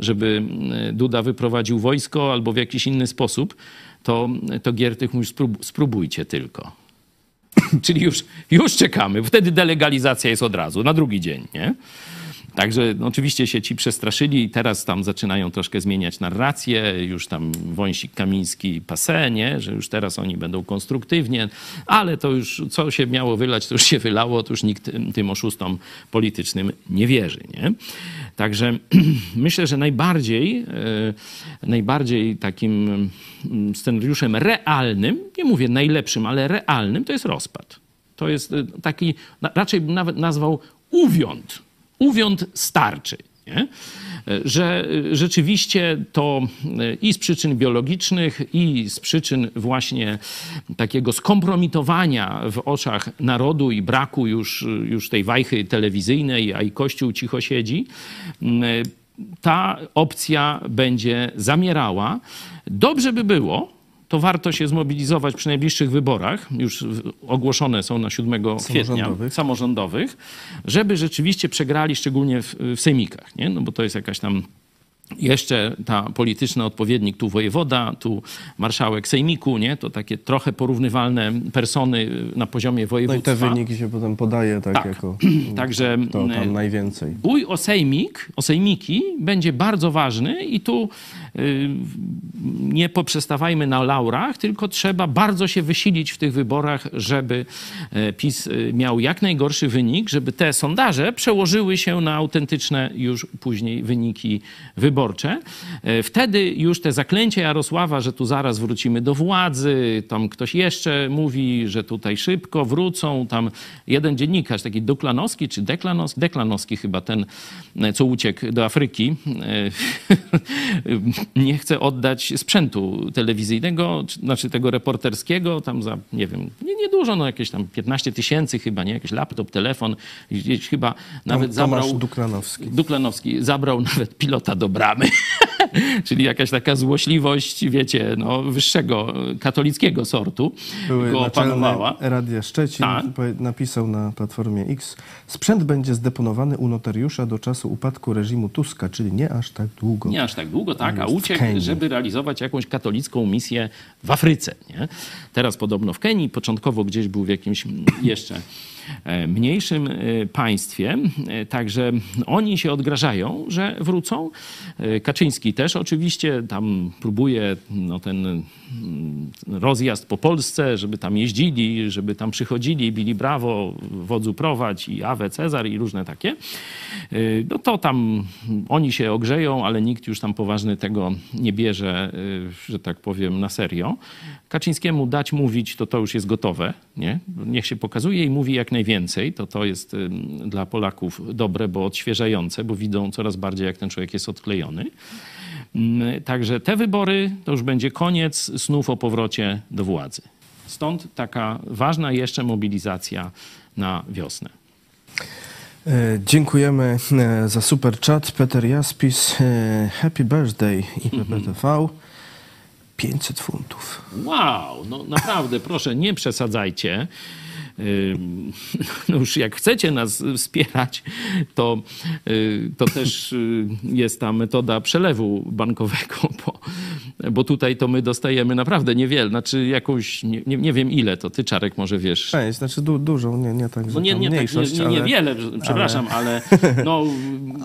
Speaker 2: żeby e, Duda wyprowadził wojsko albo w jakiś inny sposób, to, to Giertych mówi, spróbujcie tylko. Czyli już, już czekamy. Wtedy delegalizacja jest od razu, na drugi dzień, nie? Także no, oczywiście się ci przestraszyli i teraz tam zaczynają troszkę zmieniać narrację, już tam Wąsik, Kamiński, Pase, że już teraz oni będą konstruktywnie, ale to już co się miało wylać, to już się wylało, to już nikt tym oszustom politycznym nie wierzy. Nie? Także myślę, że najbardziej, e, najbardziej takim mm, scenariuszem realnym, nie mówię najlepszym, ale realnym, to jest rozpad. To jest e, taki, raczej bym nawet nazwał uwiąd uwiąd starczy. Nie? Że rzeczywiście to i z przyczyn biologicznych, i z przyczyn właśnie takiego skompromitowania w oczach narodu i braku już, już tej wajchy telewizyjnej, a i Kościół cicho siedzi, ta opcja będzie zamierała. Dobrze by było, to warto się zmobilizować przy najbliższych wyborach, już ogłoszone są na 7 kwietnia, samorządowych, żeby rzeczywiście przegrali, szczególnie w, w sejmikach, nie? No bo to jest jakaś tam jeszcze ta polityczna odpowiednik, tu wojewoda, tu marszałek sejmiku, nie? To takie trochę porównywalne persony na poziomie województwa.
Speaker 1: No i te wyniki się potem podaje tak, tak. jako Także to tam e, najwięcej.
Speaker 2: Bój o sejmik, o sejmiki będzie bardzo ważny i tu nie poprzestawajmy na laurach, tylko trzeba bardzo się wysilić w tych wyborach, żeby e, PiS e, miał jak najgorszy wynik, żeby te sondaże przełożyły się na autentyczne już później wyniki wyborcze. E, wtedy już te zaklęcia Jarosława, że tu zaraz wrócimy do władzy, tam ktoś jeszcze mówi, że tutaj szybko wrócą, tam jeden dziennikarz, taki Duklanowski czy Deklanowski, Deklanowski chyba ten, co uciekł do Afryki, nie chce oddać sprzętu telewizyjnego, znaczy tego reporterskiego, tam za, nie wiem, nie, nie dużo, no jakieś tam 15 tysięcy chyba, nie? Jakiś laptop, telefon, gdzieś chyba nawet Tomasz zabrał...
Speaker 1: Duklanowski.
Speaker 2: Duklanowski zabrał nawet pilota do bramy bramy. Czyli jakaś taka złośliwość, wiecie, no, wyższego katolickiego sortu
Speaker 1: Były go opanowała. Radia Szczecin tak. napisał na Platformie X, sprzęt będzie zdeponowany u notariusza do czasu upadku reżimu Tuska, czyli nie aż tak długo.
Speaker 2: Nie aż tak długo, tak, a uciekł, żeby realizować jakąś katolicką misję w Afryce. Nie? Teraz podobno w Kenii, początkowo gdzieś był w jakimś jeszcze e, mniejszym e, państwie. E, także oni się odgrażają, że wrócą. Kaczyński też oczywiście tam próbuje no, ten mm, rozjazd po Polsce, żeby tam jeździli, żeby tam przychodzili, bili brawo, wodzu prowadź i Awe Cezar i różne takie. No to tam oni się ogrzeją, ale nikt już tam poważny tego nie bierze, że tak powiem, na serio. Kaczyńskiemu dać mówić, to to już jest gotowe. Nie? Niech się pokazuje i mówi jak najwięcej. To to jest dla Polaków dobre, bo odświeżające, bo widzą coraz bardziej, jak ten człowiek jest odklejony. Także te wybory to już będzie koniec snów o powrocie do władzy. Stąd taka ważna jeszcze mobilizacja na wiosnę.
Speaker 1: E, dziękujemy e, za super chat. Peter Jaspis, e, happy birthday IPPTV. 500 funtów.
Speaker 2: Wow, no naprawdę, proszę, nie przesadzajcie. No już jak chcecie nas wspierać, to, y, to też y, jest ta metoda przelewu bankowego, bo, bo tutaj to my dostajemy naprawdę niewiele, znaczy jakąś, nie, nie, wiem ile, to ty Czarek może wiesz.
Speaker 1: Część, znaczy du, dużą, nie, nie tak, no nie, nie, mniejszość,
Speaker 2: tak, nie, nie, niewiele, przepraszam, ale, ale no...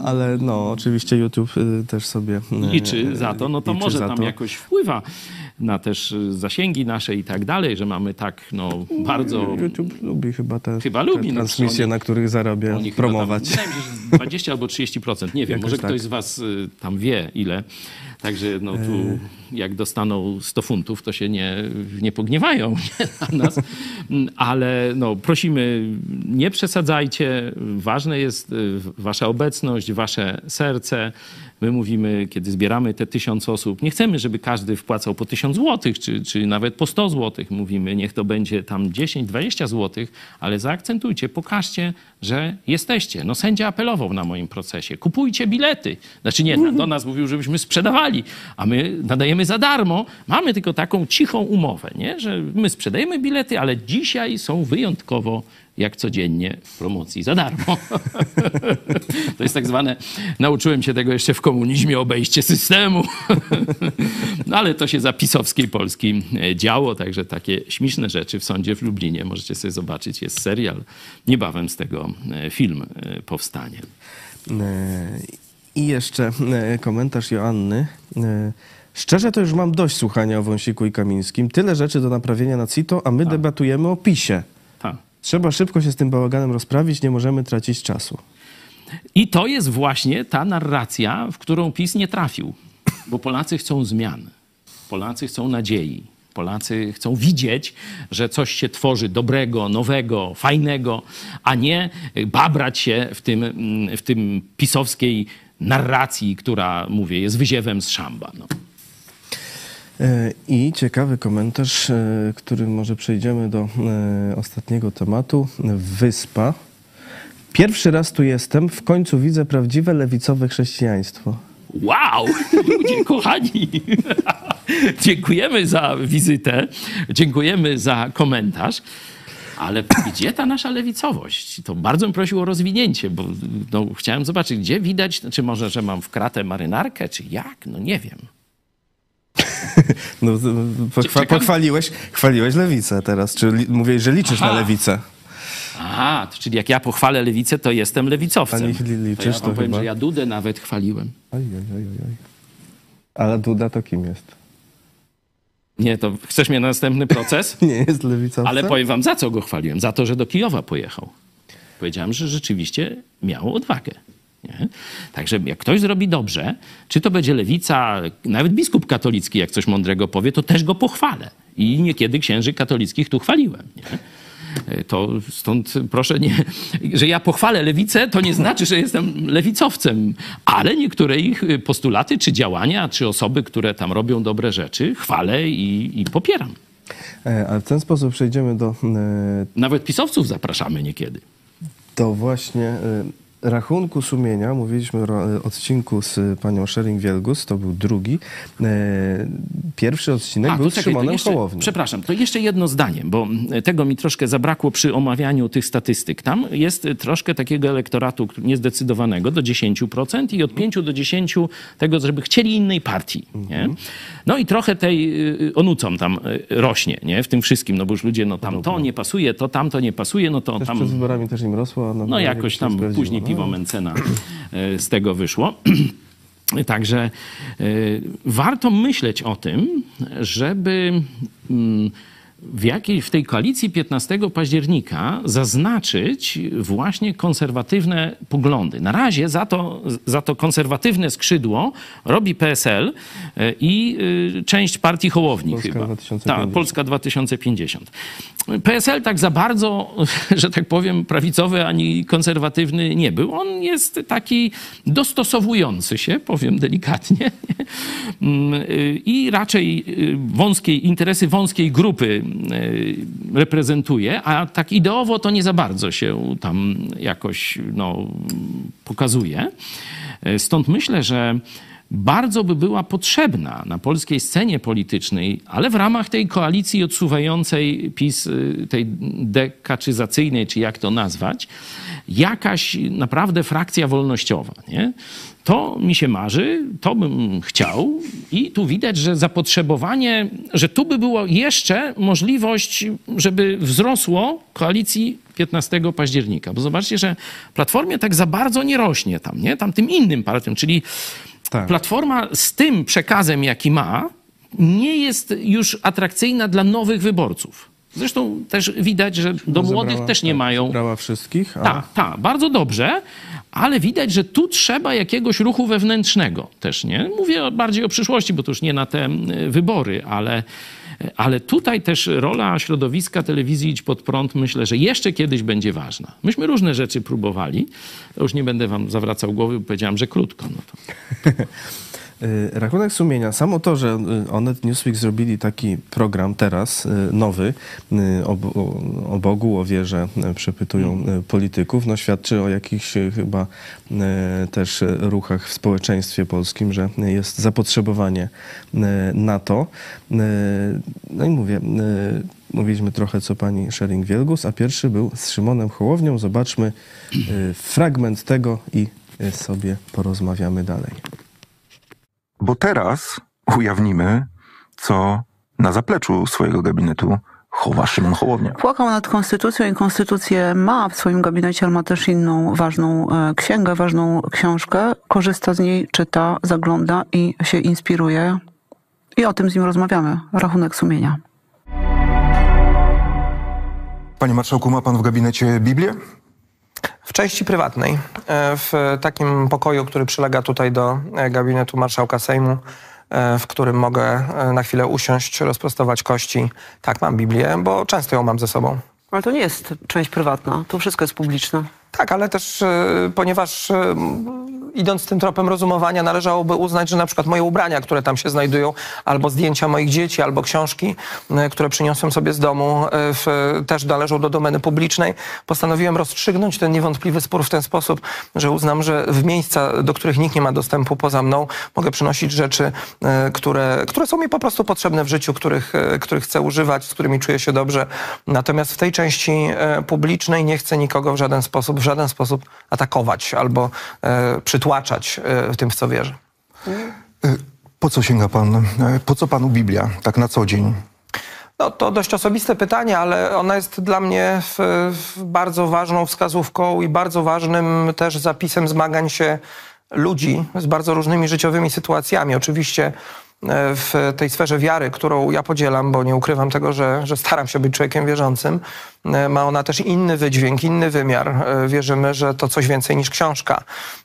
Speaker 1: ale no, oczywiście YouTube y, też sobie...
Speaker 2: Liczy za to, no to może tam to. jakoś wpływa na też zasięgi nasze i tak dalej, że mamy tak no bardzo...
Speaker 1: YouTube lubi chyba te,
Speaker 2: chyba lubi,
Speaker 1: te no, transmisje, oni, na których zarabia, promować.
Speaker 2: Tam, się, 20 albo 30%, nie wiem, może tak. ktoś z was y, tam wie ile. Także no tu e. jak dostaną 100 funtów, to się nie, nie pogniewają na nas. Ale no, prosimy, nie przesadzajcie. Ważne jest y, wasza obecność, wasze serce. My mówimy, kiedy zbieramy te tysiąc osób, nie chcemy, żeby każdy wpłacał po tysiąc złotych, czy, czy nawet po 100 złotych. Mówimy, niech to będzie tam 10, 20 złotych, ale zaakcentujcie, pokażcie, że jesteście. No sędzia apelował na moim procesie. Kupujcie bilety. Znaczy nie, do nas mówił, żebyśmy sprzedawali, a my nadajemy za darmo. Mamy tylko taką cichą umowę, nie? że my sprzedajemy bilety, ale dzisiaj są wyjątkowo jak codziennie w promocji za darmo. to jest tak zwane, nauczyłem się tego jeszcze w komunizmie, obejście systemu. no ale to się za pisowskiej Polski e, działo, także takie śmieszne rzeczy w sądzie w Lublinie możecie sobie zobaczyć. Jest serial, niebawem z tego e, film e, powstanie.
Speaker 1: I jeszcze komentarz Joanny. Szczerze to już mam dość słuchania o Wąsiku i Kamińskim. Tyle rzeczy do naprawienia na CITO, a my tak. debatujemy o PiSie. Trzeba szybko się z tym bałaganem rozprawić, nie możemy tracić czasu.
Speaker 2: I to jest właśnie ta narracja, w którą PiS nie trafił. Bo Polacy chcą zmian. Polacy chcą nadziei. Polacy chcą widzieć, że coś się tworzy dobrego, nowego, fajnego, a nie babrać się w tym, w tym pisowskiej narracji, która, mówię, jest wyziewem z szamba. No.
Speaker 1: E, I ciekawy komentarz, e, którym może przejdziemy do e, ostatniego tematu. Wyspa. Pierwszy raz tu jestem, w końcu widzę prawdziwe lewicowe chrześcijaństwo.
Speaker 2: Wow! Ludzie kochani! Dziękujemy za wizytę, dziękujemy za komentarz. Ale gdzie ta nasza lewicowość? To bardzo bym prosił o rozwinięcie, bo no, chciałem zobaczyć, gdzie widać, czy może, że mam w kratę marynarkę, czy jak? No nie wiem.
Speaker 1: No, pochwa pochwaliłeś chwaliłeś lewicę teraz, czy mówię, że liczysz Aha. na lewicę.
Speaker 2: A, czyli jak ja pochwalę lewicę, to jestem lewicowcem. A
Speaker 1: niech liczysz,
Speaker 2: to ja to powiem, chyba... że ja Dudę nawet chwaliłem.
Speaker 1: Oj, oj, oj, oj. Ale Duda to kim jest?
Speaker 2: Nie, to chcesz mnie na następny proces?
Speaker 1: Nie jest lewicowcem?
Speaker 2: Ale powiem wam, za co go chwaliłem. Za to, że do Kijowa pojechał. Powiedziałem, że rzeczywiście miał odwagę. Nie? Także jak ktoś zrobi dobrze, czy to będzie lewica, nawet biskup katolicki, jak coś mądrego powie, to też go pochwalę. I niekiedy księży katolickich tu chwaliłem. Nie? To stąd proszę nie, że ja pochwalę lewicę, to nie znaczy, że jestem lewicowcem, ale niektóre ich postulaty, czy działania, czy osoby, które tam robią dobre rzeczy, chwalę i, i popieram.
Speaker 1: E, a w ten sposób przejdziemy do.
Speaker 2: E, nawet pisowców zapraszamy niekiedy.
Speaker 1: To właśnie. E, rachunku sumienia, mówiliśmy o odcinku z panią Schering-Wielgus, to był drugi. E, pierwszy odcinek
Speaker 2: A,
Speaker 1: był
Speaker 2: to
Speaker 1: z
Speaker 2: czekaj, to
Speaker 1: Szymonem
Speaker 2: jeszcze. Przepraszam, to jeszcze jedno zdanie, bo tego mi troszkę zabrakło przy omawianiu tych statystyk. Tam jest troszkę takiego elektoratu niezdecydowanego do 10% i od 5 do 10 tego, żeby chcieli innej partii. Nie? No i trochę tej onucą tam rośnie nie? w tym wszystkim, no bo już ludzie, no tam to nie pasuje, to tamto nie pasuje, no to
Speaker 1: Też
Speaker 2: tam...
Speaker 1: przed wyborami też im rosło.
Speaker 2: No jakoś tam później
Speaker 1: No.
Speaker 2: Piwo Mencena e, z tego wyszło. Także e, warto myśleć o tym, żeby mm, w, jakiej, w tej koalicji 15 października zaznaczyć właśnie konserwatywne poglądy. Na razie za to, za to konserwatywne skrzydło robi PSL e, i y, część partii Hołowni
Speaker 1: Polska
Speaker 2: chyba.
Speaker 1: 2050.
Speaker 2: Tak, Polska 2050. PSL tak za bardzo, że tak powiem, prawicowy ani konserwatywny nie był. On jest taki dostosowujący się, powiem delikatnie, Mm, y, i raczej y, wąskiej, interesy wąskiej grupy reprezentuje, a tak ideowo to nie za bardzo się tam jakoś no, pokazuje. Stąd myślę, że bardzo by była potrzebna na polskiej scenie politycznej, ale w ramach tej koalicji odsuwającej PiS, y, tej dekaczyzacyjnej, czy jak to nazwać, jakaś naprawdę frakcja wolnościowa. Nie? To mi się marzy, to bym chciał i tu widać, że zapotrzebowanie, że tu by było jeszcze możliwość, żeby wzrosło koalicji 15 października. Bo zobaczcie, że Platformie tak za bardzo nie rośnie tam, nie? Tam tym innym partiom, czyli
Speaker 1: Tak.
Speaker 2: Platforma z tym przekazem, jaki ma, nie jest już atrakcyjna dla nowych wyborców. Zresztą też widać, że do młodych
Speaker 1: Zebrała-
Speaker 2: też nie
Speaker 1: tak,
Speaker 2: mają.
Speaker 1: Zebrała wszystkich, a
Speaker 2: Tak, tak, bardzo dobrze, ale widać, że tu trzeba jakiegoś ruchu wewnętrznego też, nie? Mówię bardziej o przyszłości, bo to już nie na te y, wybory, ale, ale tutaj też rola środowiska telewizji Idź Pod Prąd myślę, że jeszcze kiedyś będzie ważna. Myśmy różne rzeczy próbowali, już nie będę wam zawracał głowy, bo powiedziałem, że krótko. No to.
Speaker 1: Y, Rachunek sumienia. Samo to, że y, Onet Newsweek zrobili taki program teraz, y, nowy, o, o, Bogu, o wierze przepytują y, polityków, no świadczy o jakichś chyba też ruchach w społeczeństwie polskim, że jest zapotrzebowanie na to. No i mówię, mówiliśmy trochę co pani Schering-Wielgus, a pierwszy był z Szymonem Hołownią. Zobaczmy fragment tego i sobie porozmawiamy dalej.
Speaker 3: Bo teraz ujawnimy, co na zapleczu swojego gabinetu chowa Szymon Hołownia.
Speaker 4: Płakał nad konstytucją i konstytucję ma w swoim gabinecie, ale ma też inną ważną e, księgę, ważną książkę. Korzysta z niej, czyta, zagląda i się inspiruje. I o tym z nim rozmawiamy. Rachunek sumienia.
Speaker 3: Panie marszałku, ma pan w gabinecie Biblię?
Speaker 5: W części prywatnej, e, w takim pokoju, który przylega tutaj do e, gabinetu marszałka Sejmu, e, w którym mogę na chwilę usiąść, rozprostować kości. Tak, mam Biblię, bo często ją mam ze sobą.
Speaker 4: Ale to nie jest część prywatna. To wszystko jest publiczne.
Speaker 5: Tak, ale też e, ponieważ e, idąc tym tropem rozumowania, należałoby uznać, że na przykład moje ubrania, które tam się znajdują, albo zdjęcia moich dzieci, albo książki, e, które przyniosłem sobie z domu, w, też należą do domeny publicznej. Postanowiłem rozstrzygnąć ten niewątpliwy spór w ten sposób, że uznam, że w miejsca, do których nikt nie ma dostępu poza mną, mogę przynosić rzeczy, które, które są mi po prostu potrzebne w życiu, których, których chcę używać, z którymi czuję się dobrze. Natomiast w tej części publicznej nie chcę nikogo w żaden sposób, żaden sposób atakować albo e, przytłaczać e, tym, w co wierzę.
Speaker 3: Y, Po co sięga pan? y, Po co panu Biblia tak na co dzień?
Speaker 5: No, to dość osobiste pytanie, ale ona jest dla mnie w, w bardzo ważną wskazówką i bardzo ważnym też zapisem zmagań się ludzi z bardzo różnymi życiowymi sytuacjami. Oczywiście e, w tej sferze wiary, którą ja podzielam, bo nie ukrywam tego, że, że staram się być człowiekiem wierzącym, e, ma ona też inny wydźwięk, inny wymiar. E, Wierzymy, że to coś więcej niż książka,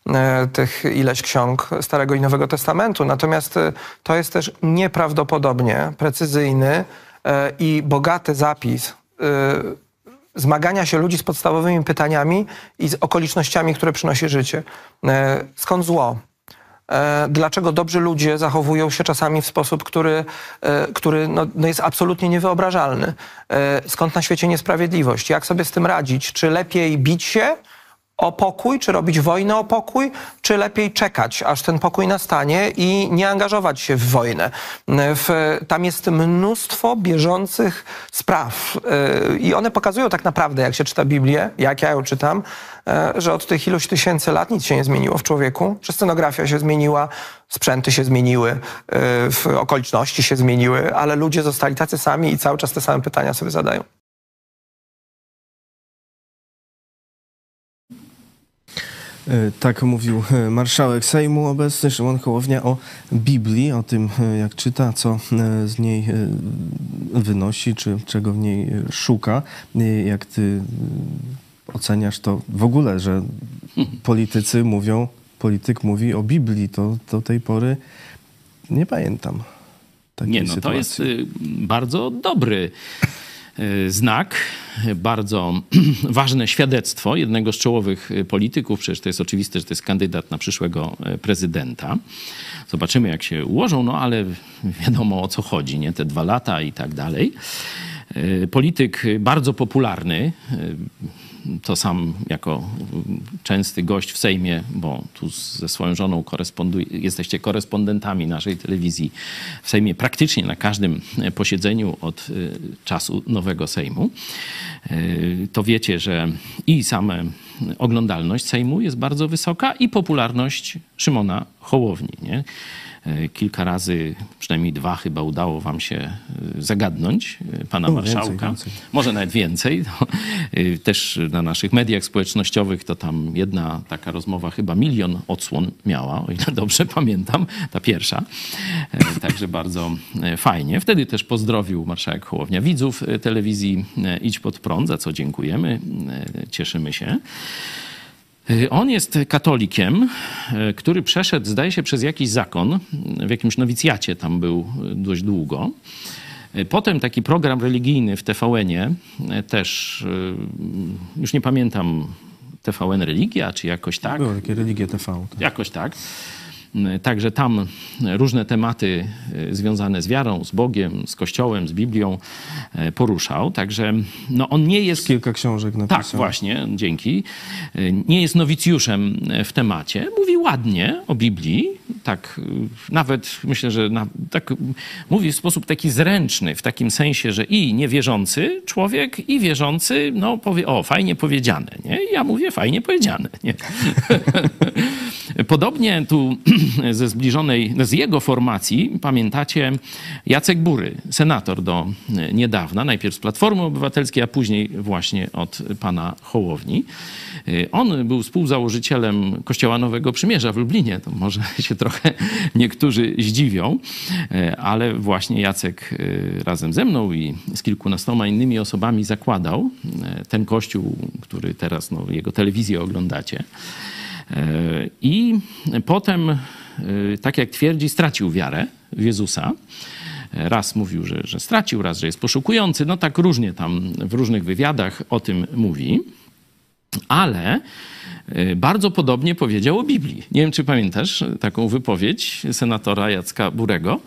Speaker 5: e, tych ileś ksiąg Starego i Nowego Testamentu. Natomiast e, to jest też nieprawdopodobnie precyzyjny e, i bogaty zapis e, zmagania się ludzi z podstawowymi pytaniami i z okolicznościami, które przynosi życie. E, Skąd zło? E, Dlaczego dobrzy ludzie zachowują się czasami w sposób, który, e, który no, no jest absolutnie niewyobrażalny? E, Skąd na świecie niesprawiedliwość? Jak sobie z tym radzić? Czy lepiej bić się o pokój, czy robić wojnę o pokój, czy lepiej czekać, aż ten pokój nastanie i nie angażować się w wojnę. W, tam jest mnóstwo bieżących spraw yy, i one pokazują tak naprawdę, jak się czyta Biblię, jak ja ją czytam, yy, że od tych iluś tysięcy lat nic się nie zmieniło w człowieku, że scenografia się zmieniła, sprzęty się zmieniły, yy, okoliczności się zmieniły, ale ludzie zostali tacy sami i cały czas te same pytania sobie zadają.
Speaker 1: Tak mówił e, marszałek Sejmu obecny Szymon Hołownia o Biblii, o tym e, jak czyta, co z niej wynosi, czy czego w niej szuka. Jak ty oceniasz to w ogóle, że politycy mówią, polityk mówi o Biblii, to do tej pory nie pamiętam.
Speaker 2: Nie, no
Speaker 1: sytuacji.
Speaker 2: to jest y, bardzo dobry znak, bardzo ważne świadectwo jednego z czołowych y, polityków. Przecież to jest oczywiste, że to jest kandydat na przyszłego y, prezydenta. Zobaczymy, jak się ułożą, no ale wiadomo o co chodzi, nie? Te dwa lata i tak dalej. Polityk bardzo popularny, to sam jako częsty gość w Sejmie, bo tu ze swoją żoną jesteście korespondentami naszej telewizji w Sejmie praktycznie na każdym posiedzeniu od y, czasu nowego Sejmu, y, to wiecie, że i same oglądalność Sejmu jest bardzo wysoka i popularność Szymona Hołowni. Nie? E, kilka razy, przynajmniej dwa chyba udało wam się e, zagadnąć e, pana no, marszałka. Więcej, więcej. Może nawet więcej. No, też na naszych mediach społecznościowych to tam jedna taka rozmowa chyba milion odsłon miała, o ile dobrze pamiętam, ta pierwsza. Także bardzo fajnie. Wtedy też pozdrowił marszałek Hołownia widzów telewizji Idź Pod Prąd, za co dziękujemy. Cieszymy się. Y, on jest katolikiem, y, który przeszedł, zdaje się, przez jakiś zakon, w jakimś nowicjacie tam był dość długo. Y, potem taki program religijny w TVN-ie, też, już nie pamiętam, TVN Religia, czy jakoś tak.
Speaker 1: Było takie Religie TV. Tak.
Speaker 2: Jakoś tak. Także tam różne tematy e, związane z wiarą, z Bogiem, z Kościołem, z Biblią e, poruszał. Także no, on nie jest.
Speaker 1: Kilka książek napisał.
Speaker 2: Tak, właśnie, dzięki. E, nie jest nowicjuszem w temacie. Mówi ładnie o Biblii. Tak, nawet myślę, że na, tak, mówi w sposób taki zręczny, w takim sensie, że i niewierzący człowiek, i wierzący, no powie, o, fajnie powiedziane. Nie? I ja mówię, fajnie powiedziane. Nie? Podobnie tu ze zbliżonej, z jego formacji, pamiętacie, Jacek Bury, senator do niedawna, najpierw z Platformy Obywatelskiej, a później właśnie od pana Hołowni. On był współzałożycielem Kościoła Nowego Przymierza w Lublinie. To może się trochę niektórzy zdziwią, ale właśnie Jacek razem ze mną i z kilkunastoma innymi osobami zakładał ten kościół, który teraz no, jego telewizję oglądacie. I potem, e, tak jak twierdzi, stracił wiarę w Jezusa. Raz mówił, że, że stracił, raz, że jest poszukujący. No tak różnie tam w różnych wywiadach o tym mówi. Ale bardzo podobnie powiedział o Biblii. Nie wiem, czy pamiętasz taką wypowiedź senatora Jacka Burego,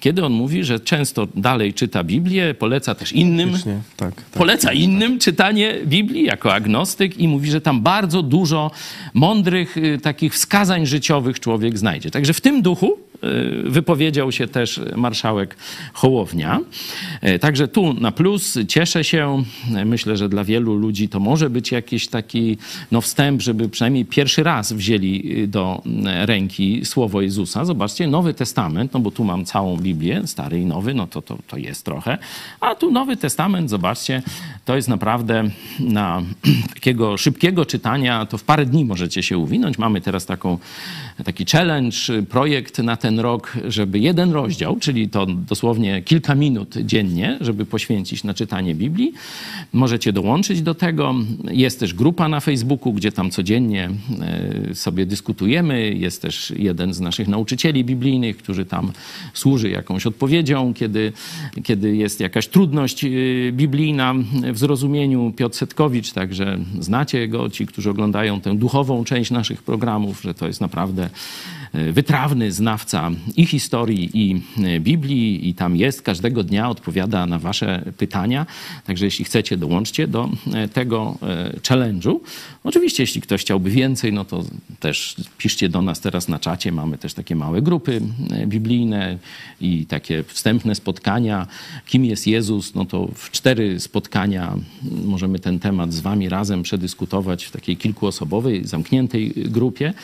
Speaker 2: kiedy on mówi, że często dalej czyta Biblię, poleca też innym, tak, tak, poleca tak, innym czytanie Biblii jako agnostyk i mówi, że tam bardzo dużo mądrych y, takich wskazań życiowych człowiek znajdzie. Także w tym duchu y, wypowiedział się też marszałek Hołownia. Także tu na plus cieszę się. Myślę, że dla wielu ludzi to może być jakiś taki no, wstęp, żeby przynajmniej pierwszy raz wzięli y, do y, ręki słowo Jezusa. Zobaczcie, Nowy Testament, no bo tu mam całą Biblię, stary i nowy, no to, to, to jest trochę. A tu Nowy Testament, zobaczcie, to jest naprawdę na takiego szybkiego czytania, to w parę dni możecie się uwinąć. Mamy teraz taką, taki challenge, projekt na ten rok, żeby jeden rozdział, czyli to dosłownie kilka minut dziennie, żeby poświęcić na czytanie Biblii. Możecie dołączyć do tego. Jest też grupa na Facebooku, gdzie tam codziennie e, sobie dyskutujemy. Jest też jeden z naszych nauczycieli biblijnych, który tam służy jakąś odpowiedzią, kiedy, kiedy jest jakaś trudność e, biblijna w zrozumieniu. Piotr Setkowicz, także znacie go, ci, którzy oglądają tę duchową część naszych programów, że to jest naprawdę wytrawny znawca i historii, i e, Biblii, i tam jest każdego dnia, odpowiada na Wasze pytania. Także jeśli chcecie, dołączcie do e, tego challenge'u. Oczywiście, jeśli ktoś chciałby więcej, no to też piszcie do nas teraz na czacie. Mamy też takie małe grupy biblijne i takie wstępne spotkania. Kim jest Jezus? No to w cztery spotkania możemy ten temat z Wami razem przedyskutować w takiej kilkuosobowej, zamkniętej grupie.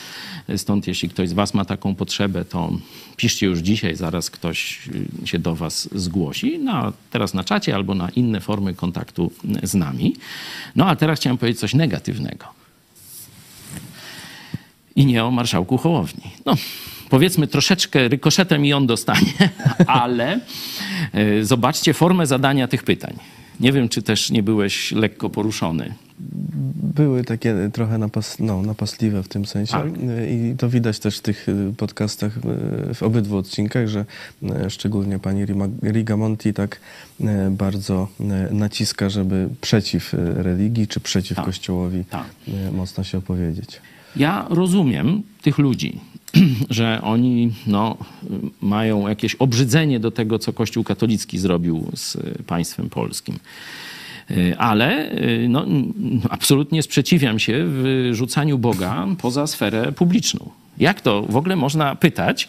Speaker 2: Stąd jeśli ktoś z Was ma taką potrzebę, to piszcie już dzisiaj, zaraz ktoś się do Was zgłosi. No, teraz na czacie albo na inne formy kontaktu z nami. No a teraz chciałem powiedzieć coś negatywnego. I nie o marszałku Hołowni. No, powiedzmy troszeczkę rykoszetem i on dostanie, ale e, zobaczcie formę zadania tych pytań. Nie wiem, czy też nie byłeś lekko poruszony.
Speaker 1: Były takie trochę napas, no, napastliwe w tym sensie
Speaker 2: Tak.
Speaker 1: i to widać też w tych y, podcastach y, w obydwu odcinkach, że y, szczególnie pani Rigamonti tak bardzo naciska, żeby przeciw religii czy przeciw
Speaker 2: Tak.
Speaker 1: Kościołowi
Speaker 2: Tak.
Speaker 1: mocno się opowiedzieć.
Speaker 2: Ja rozumiem tych ludzi, że oni no, mają jakieś obrzydzenie do tego, co Kościół katolicki zrobił z państwem polskim. Y, Ale y, no, absolutnie sprzeciwiam się wyrzucaniu Boga poza sferę publiczną. Jak to w ogóle można pytać, e,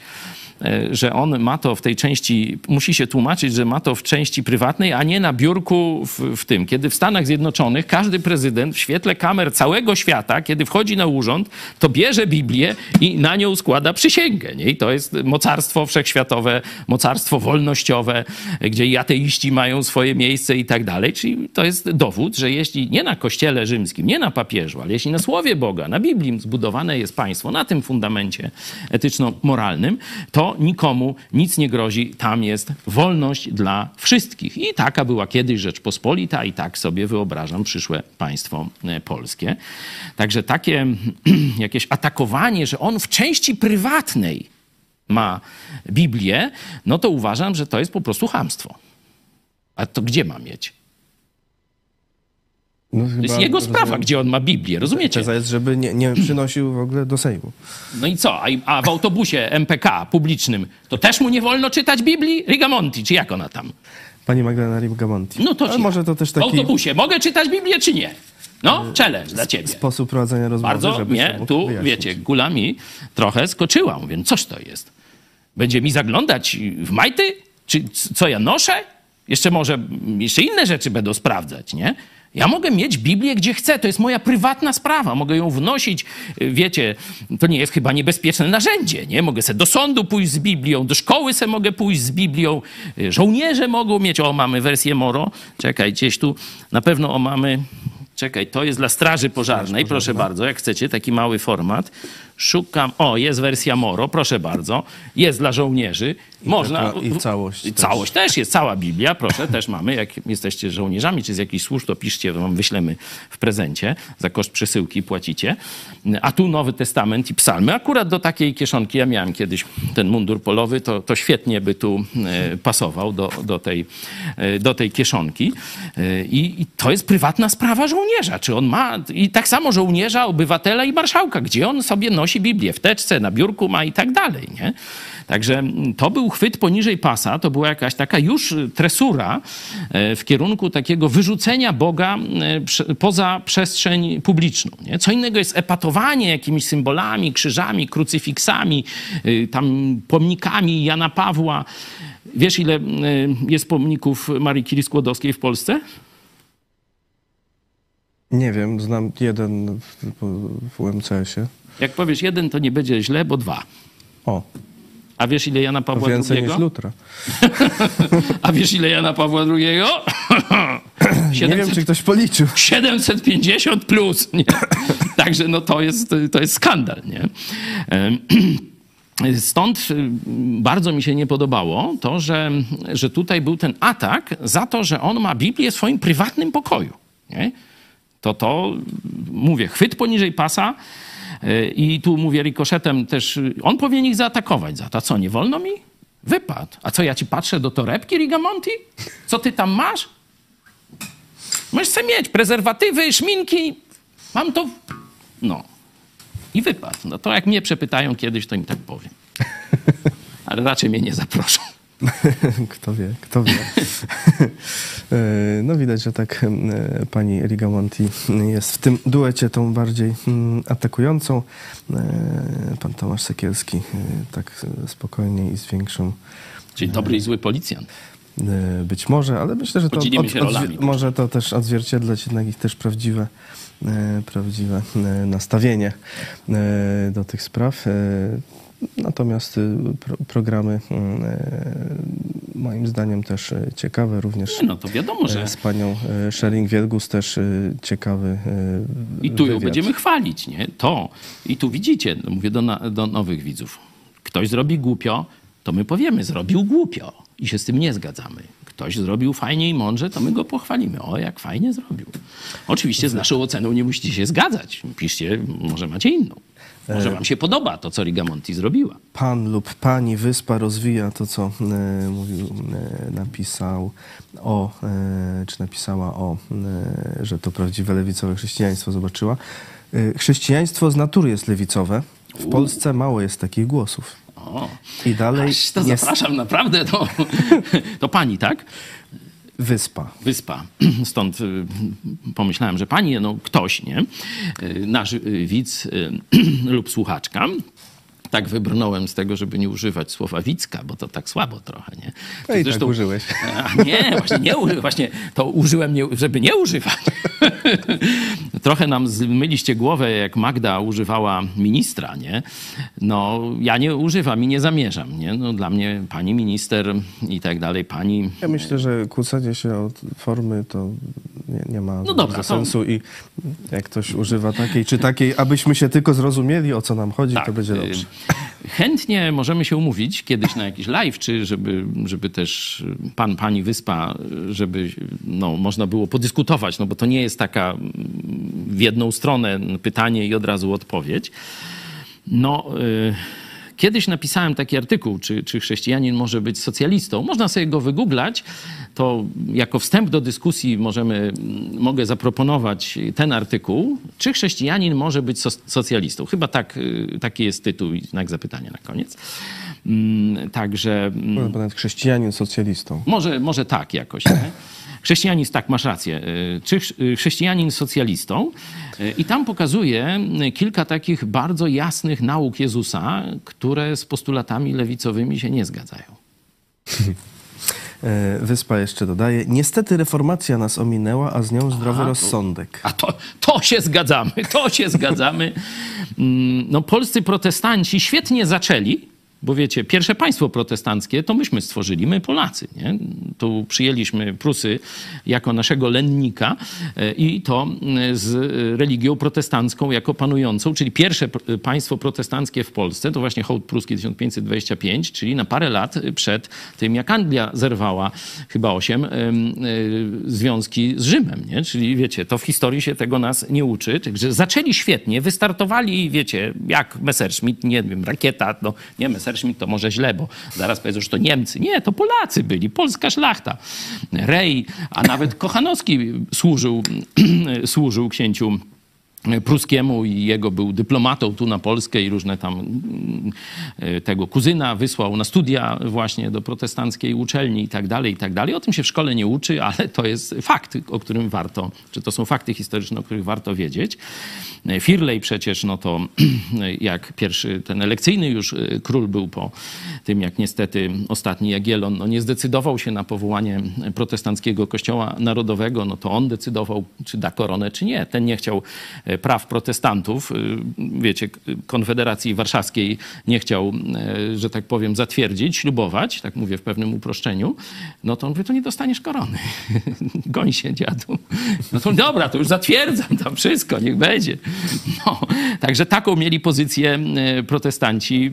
Speaker 2: że on ma to w tej części, musi się tłumaczyć, że ma to w części prywatnej, a nie na biurku w, w tym. Kiedy w Stanach Zjednoczonych każdy prezydent w świetle kamer całego świata, kiedy wchodzi na urząd, to bierze Biblię i na nią składa przysięgę. Nie? I to jest mocarstwo wszechświatowe, mocarstwo wolnościowe, gdzie i ateiści mają swoje miejsce i tak dalej. Czyli to jest dowód, że jeśli nie na kościele rzymskim, nie na papieżu, ale jeśli na słowie Boga, na Biblii zbudowane jest państwo, na tym fundamencie etyczno-moralnym, to nikomu nic nie grozi. Tam jest wolność dla wszystkich. I taka była kiedyś Rzeczpospolita i tak sobie wyobrażam przyszłe państwo e, polskie. Także takie jakieś atakowanie, że on w części prywatnej ma Biblię, no to uważam, że to jest po prostu chamstwo. A to gdzie ma mieć?
Speaker 1: No,
Speaker 2: To jest jego sprawa,
Speaker 1: rozumiem,
Speaker 2: gdzie on ma Biblię, rozumiecie?
Speaker 1: Teza jest, żeby nie, nie przynosił w ogóle do Sejmu.
Speaker 2: No i co? A, w autobusie MPK publicznym to też mu nie wolno czytać Biblii? Rigamonti, czy jak ona tam?
Speaker 1: Pani Magdalena Rigamonti.
Speaker 2: No to ci-
Speaker 1: może to też
Speaker 2: W
Speaker 1: taki
Speaker 2: autobusie mogę czytać Biblię, czy nie? No, challenge dla ciebie.
Speaker 1: sposób prowadzenia rozmowy,
Speaker 2: Bardzo mnie tu,
Speaker 1: wyjaśnić.
Speaker 2: wiecie, gula mi trochę skoczyła. Mówię, coś to jest? Będzie mi zaglądać w majty? Czy co ja noszę? Jeszcze może, jeszcze inne rzeczy będą sprawdzać, nie? Ja mogę mieć Biblię gdzie chcę, to jest moja prywatna sprawa, mogę ją wnosić, y, wiecie, to nie jest chyba niebezpieczne narzędzie, nie? Mogę sobie do sądu pójść z Biblią, do szkoły se mogę pójść z Biblią, y, żołnierze mogą mieć, o mamy wersję Moro, czekaj, gdzieś tu, na pewno o mamy, czekaj, to jest dla straży pożarnej, proszę bardzo, jak chcecie, taki mały format. Szukam, o, jest wersja Moro, proszę bardzo, jest dla żołnierzy, można...
Speaker 1: taka- i całość
Speaker 2: I
Speaker 1: też.
Speaker 2: całość też jest, cała Biblia, proszę, też mamy. Jak jesteście żołnierzami czy z jakichś służb, to piszcie, wam wyślemy w prezencie. Za koszt przesyłki płacicie. A tu Nowy Testament i psalmy. Akurat do takiej kieszonki, ja miałem kiedyś ten mundur polowy, to, to świetnie by tu e, pasował do, do, tej, e, do tej kieszonki. E, I, I to jest prywatna sprawa żołnierza. Czy on ma, i tak samo żołnierza, obywatela i marszałka, gdzie on sobie nosi Biblię, w teczce, na biurku ma i tak dalej, nie? Także to był chwyt poniżej pasa, to była jakaś taka już tresura e, w kierunku takiego wyrzucenia Boga e, poza przestrzeń publiczną. Nie? Co innego jest epatowanie jakimiś symbolami, krzyżami, krucyfiksami, y, tam pomnikami Jana Pawła. Wiesz, ile jest pomników Marii Curie Skłodowskiej w Polsce?
Speaker 1: Nie wiem, znam jeden w, w UMCS-ie.
Speaker 2: Jak powiesz jeden, to nie będzie źle, bo dwa.
Speaker 1: O,
Speaker 2: A wiesz, ile Jana Pawła
Speaker 1: więcej
Speaker 2: II?
Speaker 1: niż Lutra.
Speaker 2: A wiesz, ile Jana Pawła II?
Speaker 1: Nie wiem, czy ktoś policzył.
Speaker 2: 750 plus. Nie? Także no to jest, to jest skandal. Nie? Stąd y, bardzo mi się nie podobało to, że, że tutaj był ten atak za to, że on ma Biblię w swoim prywatnym pokoju. Nie? To to, mówię, chwyt poniżej pasa i tu mówię rikoszetem też, on powinien ich zaatakować za to. Co, nie wolno mi? Wypad. A co, ja ci patrzę do torebki Rigamonti? Co ty tam masz? Możesz sobie mieć prezerwatywy, szminki. Mam to. No. I wypadł. No to jak mnie przepytają kiedyś, to im tak powiem. Ale raczej mnie nie zaproszą.
Speaker 1: Kto wie, kto wie. E, no widać, że tak e, pani Rigamonti jest w tym duecie tą bardziej mm, atakującą. E, Pan Tomasz Sekielski tak spokojnie i z większą
Speaker 2: Czyli dobry i zły policjant.
Speaker 1: być może, ale myślę, że to
Speaker 2: się rolami.
Speaker 1: może to też odzwierciedlać jednak ich też prawdziwe, prawdziwe nastawienie do tych spraw. Natomiast e, pro, programy e, moim zdaniem też e, ciekawe, również
Speaker 2: Nie, no to wiadomo, że
Speaker 1: z panią e, Schering-Wielgus też ciekawy
Speaker 2: I tu ją będziemy chwalić, nie? To. I tu widzicie, mówię do, na, do nowych widzów. Ktoś zrobi głupio, to my powiemy, zrobił głupio i się z tym nie zgadzamy. Ktoś zrobił fajnie i mądrze, to my go pochwalimy. O, jak fajnie zrobił. Oczywiście z naszą oceną nie musicie się zgadzać. Piszcie, może macie inną. Może wam się podoba to, co Rigamonti zrobiła.
Speaker 1: Pan lub pani wyspa rozwija to, co e, mówił, e, napisał o, e, czy napisała o, e, że to prawdziwe lewicowe chrześcijaństwo zobaczyła. E, chrześcijaństwo z natury jest lewicowe. W Polsce mało jest takich głosów.
Speaker 2: O,
Speaker 1: I dalej
Speaker 2: aż to
Speaker 1: jest
Speaker 2: zapraszam naprawdę. To, to pani, tak?
Speaker 1: Wyspa.
Speaker 2: wyspa. Stąd y, pomyślałem, że pani, no ktoś, nie? Y, Nasz y, widz lub słuchaczka. Tak wybrnąłem z tego, żeby nie używać słowa wicka, bo to tak słabo trochę, nie?
Speaker 1: No i tak
Speaker 2: Zresztą-
Speaker 1: użyłeś.
Speaker 2: A, nie, właśnie nie uży- właśnie to użyłem, nie, żeby nie używać. Trochę nam zmyliście głowę, jak Magda używała ministra, nie? No, ja nie używam i nie zamierzam, nie? No, dla mnie pani minister i tak dalej, pani
Speaker 1: Ja myślę, że kłócenie się od formy to nie, nie ma
Speaker 2: No dobra,
Speaker 1: za
Speaker 2: to-
Speaker 1: sensu i jak ktoś używa takiej czy takiej, abyśmy się tylko zrozumieli, o co nam chodzi, to będzie
Speaker 2: y,
Speaker 1: dobrze.
Speaker 2: Chętnie możemy się umówić kiedyś na jakiś live, czy żeby, żeby też pan, pani wyspa, żeby no, można było podyskutować, no bo to nie jest taka mm, w jedną stronę pytanie i od razu odpowiedź. No, y, kiedyś napisałem taki artykuł, czy, czy chrześcijanin może być socjalistą. Można sobie go wygooglać. To jako wstęp do dyskusji możemy, mm, mogę zaproponować ten artykuł. Czy chrześcijanin może być soc- socjalistą? Chyba tak, y, taki jest tytuł i znak zapytania na koniec. Mm, Także mm,
Speaker 1: Może nawet chrześcijanin socjalistą.
Speaker 2: może, może tak jakoś. Nie? Chrześcijanin, tak, masz rację. Y, Czy y, chrześcijanin socjalistą? Y, I tam pokazuje kilka takich bardzo jasnych nauk Jezusa, które z postulatami lewicowymi się nie zgadzają.
Speaker 1: E, Wyspa jeszcze dodaje. Niestety reformacja nas ominęła, a z nią zdrowy
Speaker 2: Aha,
Speaker 1: rozsądek.
Speaker 2: A to, to się zgadzamy, to się zgadzamy. Mm, No, polscy protestanci świetnie zaczęli, bo wiecie, pierwsze państwo protestanckie to myśmy stworzyli, my Polacy. Nie? Tu przyjęliśmy Prusy jako naszego lennika e, i to mm, z religią protestancką jako panującą, czyli pierwsze p- państwo protestanckie w Polsce, to właśnie hołd pruski 1525, czyli na parę lat przed tym, jak Anglia zerwała chyba osiem em, e, związki z Rzymem, nie? Czyli wiecie, to w historii się tego nas nie uczy. Także zaczęli świetnie, wystartowali, wiecie, jak Messerschmitt, nie wiem, rakieta, no nie Messerschmitt to może źle, bo zaraz powiedzą, że to Niemcy. Nie, to Polacy byli, polska szlachta. Rej, a nawet Kochanowski służył, służył księciu pruskiemu i jego był dyplomatą tu na Polskę i różne tam mm, e, tego kuzyna wysłał na studia właśnie do protestanckiej uczelni i tak dalej, i tak dalej. O tym się w szkole nie uczy, ale to jest fakt, o którym warto, czy to są fakty historyczne, o których warto wiedzieć. E, Firley przecież, no to jak pierwszy ten elekcyjny już e, król był po tym, jak niestety ostatni Jagiellon no, nie zdecydował się na powołanie protestanckiego kościoła narodowego, no to on decydował, czy da koronę, czy nie. Ten nie chciał praw protestantów, y, wiecie, Konfederacji Warszawskiej nie chciał, e, że tak powiem, zatwierdzić, ślubować, tak mówię w pewnym uproszczeniu, no to on mówi, to nie dostaniesz korony. Goń się, dziadu. No to dobra, to już zatwierdzam tam wszystko, niech będzie. No, także taką mieli pozycję e, protestanci e,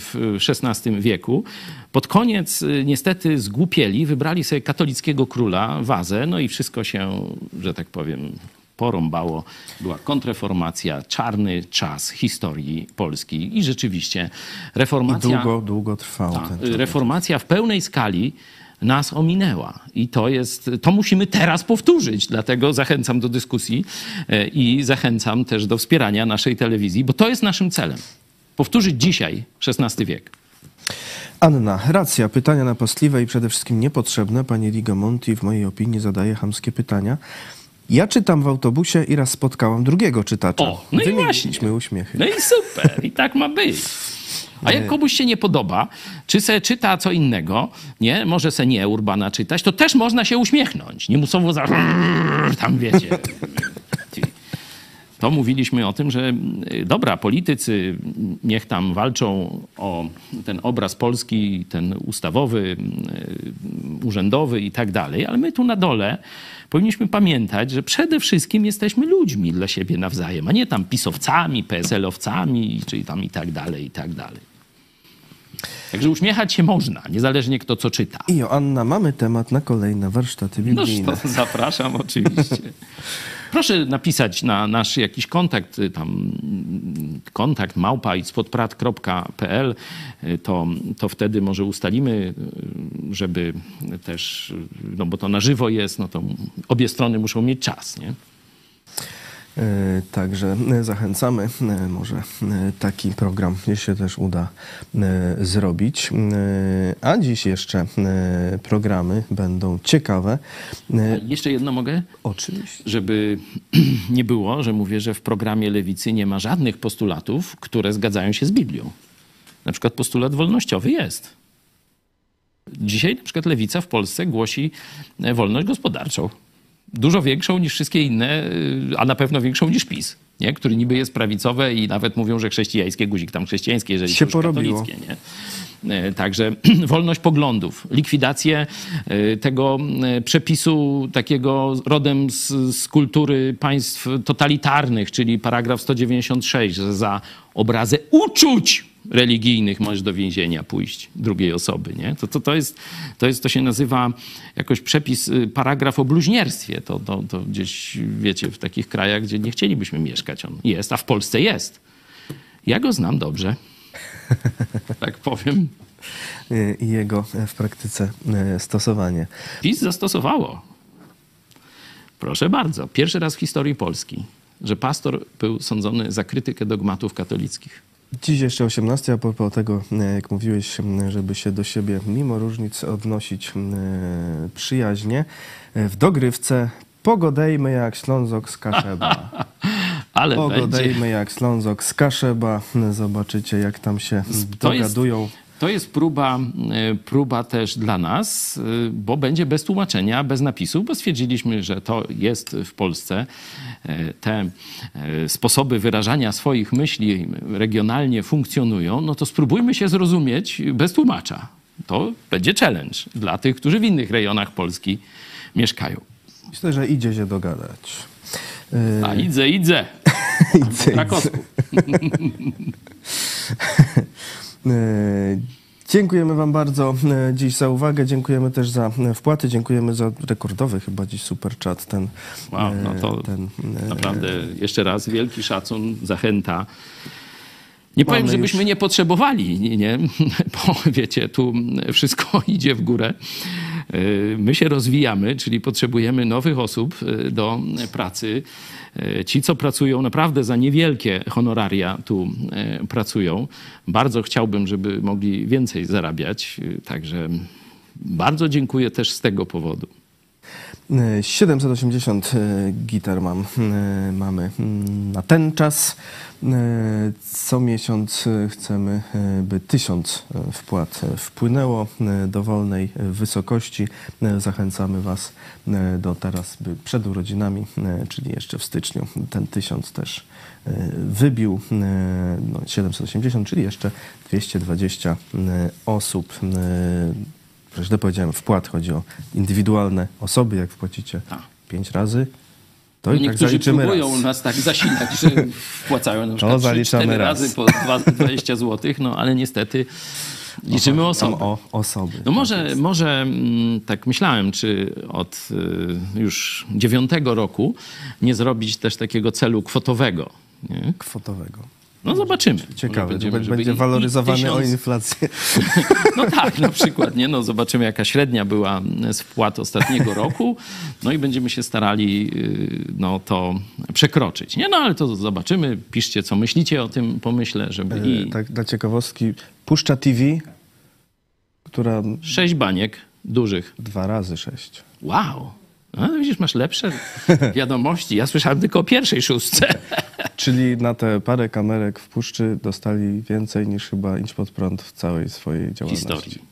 Speaker 2: w XVI wieku. Pod koniec e, niestety zgłupieli, wybrali sobie katolickiego króla, Wazę, no i wszystko się, że tak powiem, porąbało. Była kontreformacja, czarny czas historii Polski i rzeczywiście
Speaker 1: I
Speaker 2: reformacja...
Speaker 1: długo, długo trwał
Speaker 2: Tak, reformacja w pełnej skali nas ominęła. I to jest, to musimy teraz powtórzyć. Dlatego zachęcam do dyskusji e, i zachęcam też do wspierania naszej telewizji, bo to jest naszym celem. Powtórzyć dzisiaj XVI wiek.
Speaker 1: Anna, racja, pytania napastliwe i przede wszystkim niepotrzebne. Pani Rigamonti w mojej opinii zadaje chamskie pytania. Ja czytam w autobusie i raz spotkałam drugiego czytacza.
Speaker 2: O, no i właśnie.
Speaker 1: uśmiechy.
Speaker 2: No i super, i tak ma być. A jak komuś się nie podoba, czy se czyta co innego, nie, może se nie Urbana czytać, to też można się uśmiechnąć. Nie muszą za... tam wiecie. To mówiliśmy o tym, że y, dobra, politycy niech tam walczą o ten obraz polski, ten ustawowy, y, urzędowy i tak dalej, ale my tu na dole powinniśmy pamiętać, że przede wszystkim jesteśmy ludźmi dla siebie nawzajem, a nie tam pisowcami, PSL-owcami, czyli tam i tak dalej, i tak dalej. Także uśmiechać się można, niezależnie kto co czyta.
Speaker 1: I Joanna, mamy temat na kolejne warsztaty
Speaker 2: No
Speaker 1: biblijne.
Speaker 2: to zapraszam oczywiście. Proszę napisać na nasz jakiś kontakt, y, tam mm, kontakt małpa i spodprat.pl, y, to, to wtedy może ustalimy, y, żeby też, no bo to na żywo jest, no to obie strony muszą mieć czas, nie?
Speaker 1: E, Także e, zachęcamy. E, Może taki program się też uda zrobić. A dziś jeszcze programy będą ciekawe.
Speaker 2: Jeszcze jedno mogę?
Speaker 1: Oczywiście.
Speaker 2: żeby nie było, że mówię, że w programie lewicy nie ma żadnych postulatów, które zgadzają się z Biblią. Na przykład postulat wolnościowy jest. Dzisiaj na przykład lewica w Polsce głosi wolność gospodarczą. Dużo większą niż wszystkie inne, y, a na pewno większą niż PiS, nie? który niby jest prawicowe i nawet mówią, że chrześcijańskie, guzik tam chrześcijańskie, jeżeli
Speaker 1: Się porobiło.
Speaker 2: Nie? E, Także wolność poglądów, likwidację e, tego przepisu takiego rodem z, z kultury państw totalitarnych, czyli paragraf 196, że za obrazę uczuć religijnych możesz do więzienia pójść drugiej osoby. Nie? To, to, to, jest, to, jest, to się nazywa jakoś przepis, y, paragraf o bluźnierstwie. To, to, to gdzieś, wiecie, w takich krajach, gdzie nie chcielibyśmy mieszkać, on jest, a w Polsce jest. Ja go znam dobrze. tak powiem.
Speaker 1: E, I jego e, w praktyce e, stosowanie.
Speaker 2: PiS zastosowało. Proszę bardzo. Pierwszy raz w historii Polski, że pastor był sądzony za krytykę dogmatów katolickich.
Speaker 1: Dziś jeszcze 18, a propos tego, e, jak mówiłeś, żeby się do siebie mimo różnic odnosić e, przyjaźnie. E, W dogrywce pogodejmy jak Ślązok z Kaszeba.
Speaker 2: Ale będzie.
Speaker 1: Pogodejmy jak Ślązok z Kaszeba. Zobaczycie, jak tam się
Speaker 2: To jest-
Speaker 1: dogadują.
Speaker 2: To jest próba, e, próba też dla nas, e, bo będzie bez tłumaczenia, bez napisu, bo stwierdziliśmy, że to jest w Polsce. E, Te sposoby wyrażania swoich myśli regionalnie funkcjonują, no to spróbujmy się zrozumieć bez tłumacza. To będzie challenge dla tych, którzy w innych rejonach Polski mieszkają.
Speaker 1: Myślę, że idzie się dogadać.
Speaker 2: A idę, idę.
Speaker 1: Idzie,
Speaker 2: Krakowsku.
Speaker 1: E, Dziękujemy Wam bardzo e, dziś za uwagę. Dziękujemy też za e, wpłaty. Dziękujemy za rekordowy chyba dziś super chat. Ten,
Speaker 2: Wow, no to
Speaker 1: ten,
Speaker 2: Naprawdę, jeszcze raz wielki szacun, zachęta. Nie
Speaker 1: Mamy
Speaker 2: powiem, żebyśmy
Speaker 1: już-
Speaker 2: nie potrzebowali, nie, nie? bo wiecie, tu wszystko idzie w górę. Yy, My się rozwijamy, czyli potrzebujemy nowych osób yy, do pracy. Yy, Ci, co pracują naprawdę za niewielkie honoraria, tu pracują. Bardzo chciałbym, żeby mogli więcej zarabiać, także bardzo dziękuję też z tego powodu.
Speaker 1: E, 780 e, gitar mam, e, mamy mm, na ten czas. E, Co miesiąc chcemy, by 1000 e, wpłat wpłynęło do wolnej e, wysokości. Zachęcamy Was do teraz, by przed urodzinami, czyli jeszcze w styczniu, ten 1000 też wybił no, 780, czyli jeszcze 220 e, osób. Źle powiedziałem, wpłat chodzi o indywidualne osoby, jak wpłacicie
Speaker 2: Tak.
Speaker 1: pięć razy, to i tak
Speaker 2: Niektórzy
Speaker 1: zaliczymy
Speaker 2: próbują
Speaker 1: raz.
Speaker 2: nas tak zasilać, że wpłacają na przykład 3-4
Speaker 1: raz.
Speaker 2: razy po dwa- 20 zł, no ale niestety liczymy
Speaker 1: Tam
Speaker 2: osoby.
Speaker 1: o osoby.
Speaker 2: No
Speaker 1: tak
Speaker 2: może,
Speaker 1: jest.
Speaker 2: może mm, tak myślałem, czy od y, już dziewiątego roku nie zrobić też takiego celu kwotowego. Nie?
Speaker 1: Kwotowego.
Speaker 2: No zobaczymy.
Speaker 1: Ciekawe,
Speaker 2: Będziemy,
Speaker 1: będzie,
Speaker 2: żeby
Speaker 1: będzie waloryzowany o
Speaker 2: tysiąc-
Speaker 1: inflację.
Speaker 2: No tak, na przykład, nie? No zobaczymy, jaka średnia była z wpłat ostatniego roku, no i będziemy się starali yy, no, to przekroczyć, nie? No ale to zobaczymy, piszcie, co myślicie o tym pomyśle, żeby i
Speaker 1: Tak dla ciekawostki, Puszcza TV, która
Speaker 2: sześć baniek dużych.
Speaker 1: dwa razy sześć.
Speaker 2: Wow! No, widzisz, masz lepsze wiadomości. Ja słyszałem tylko o pierwszej szóstce.
Speaker 1: Czyli na te parę kamerek w Puszczy dostali więcej niż chyba Idź Pod Prąd w całej swojej działalności.
Speaker 2: historii.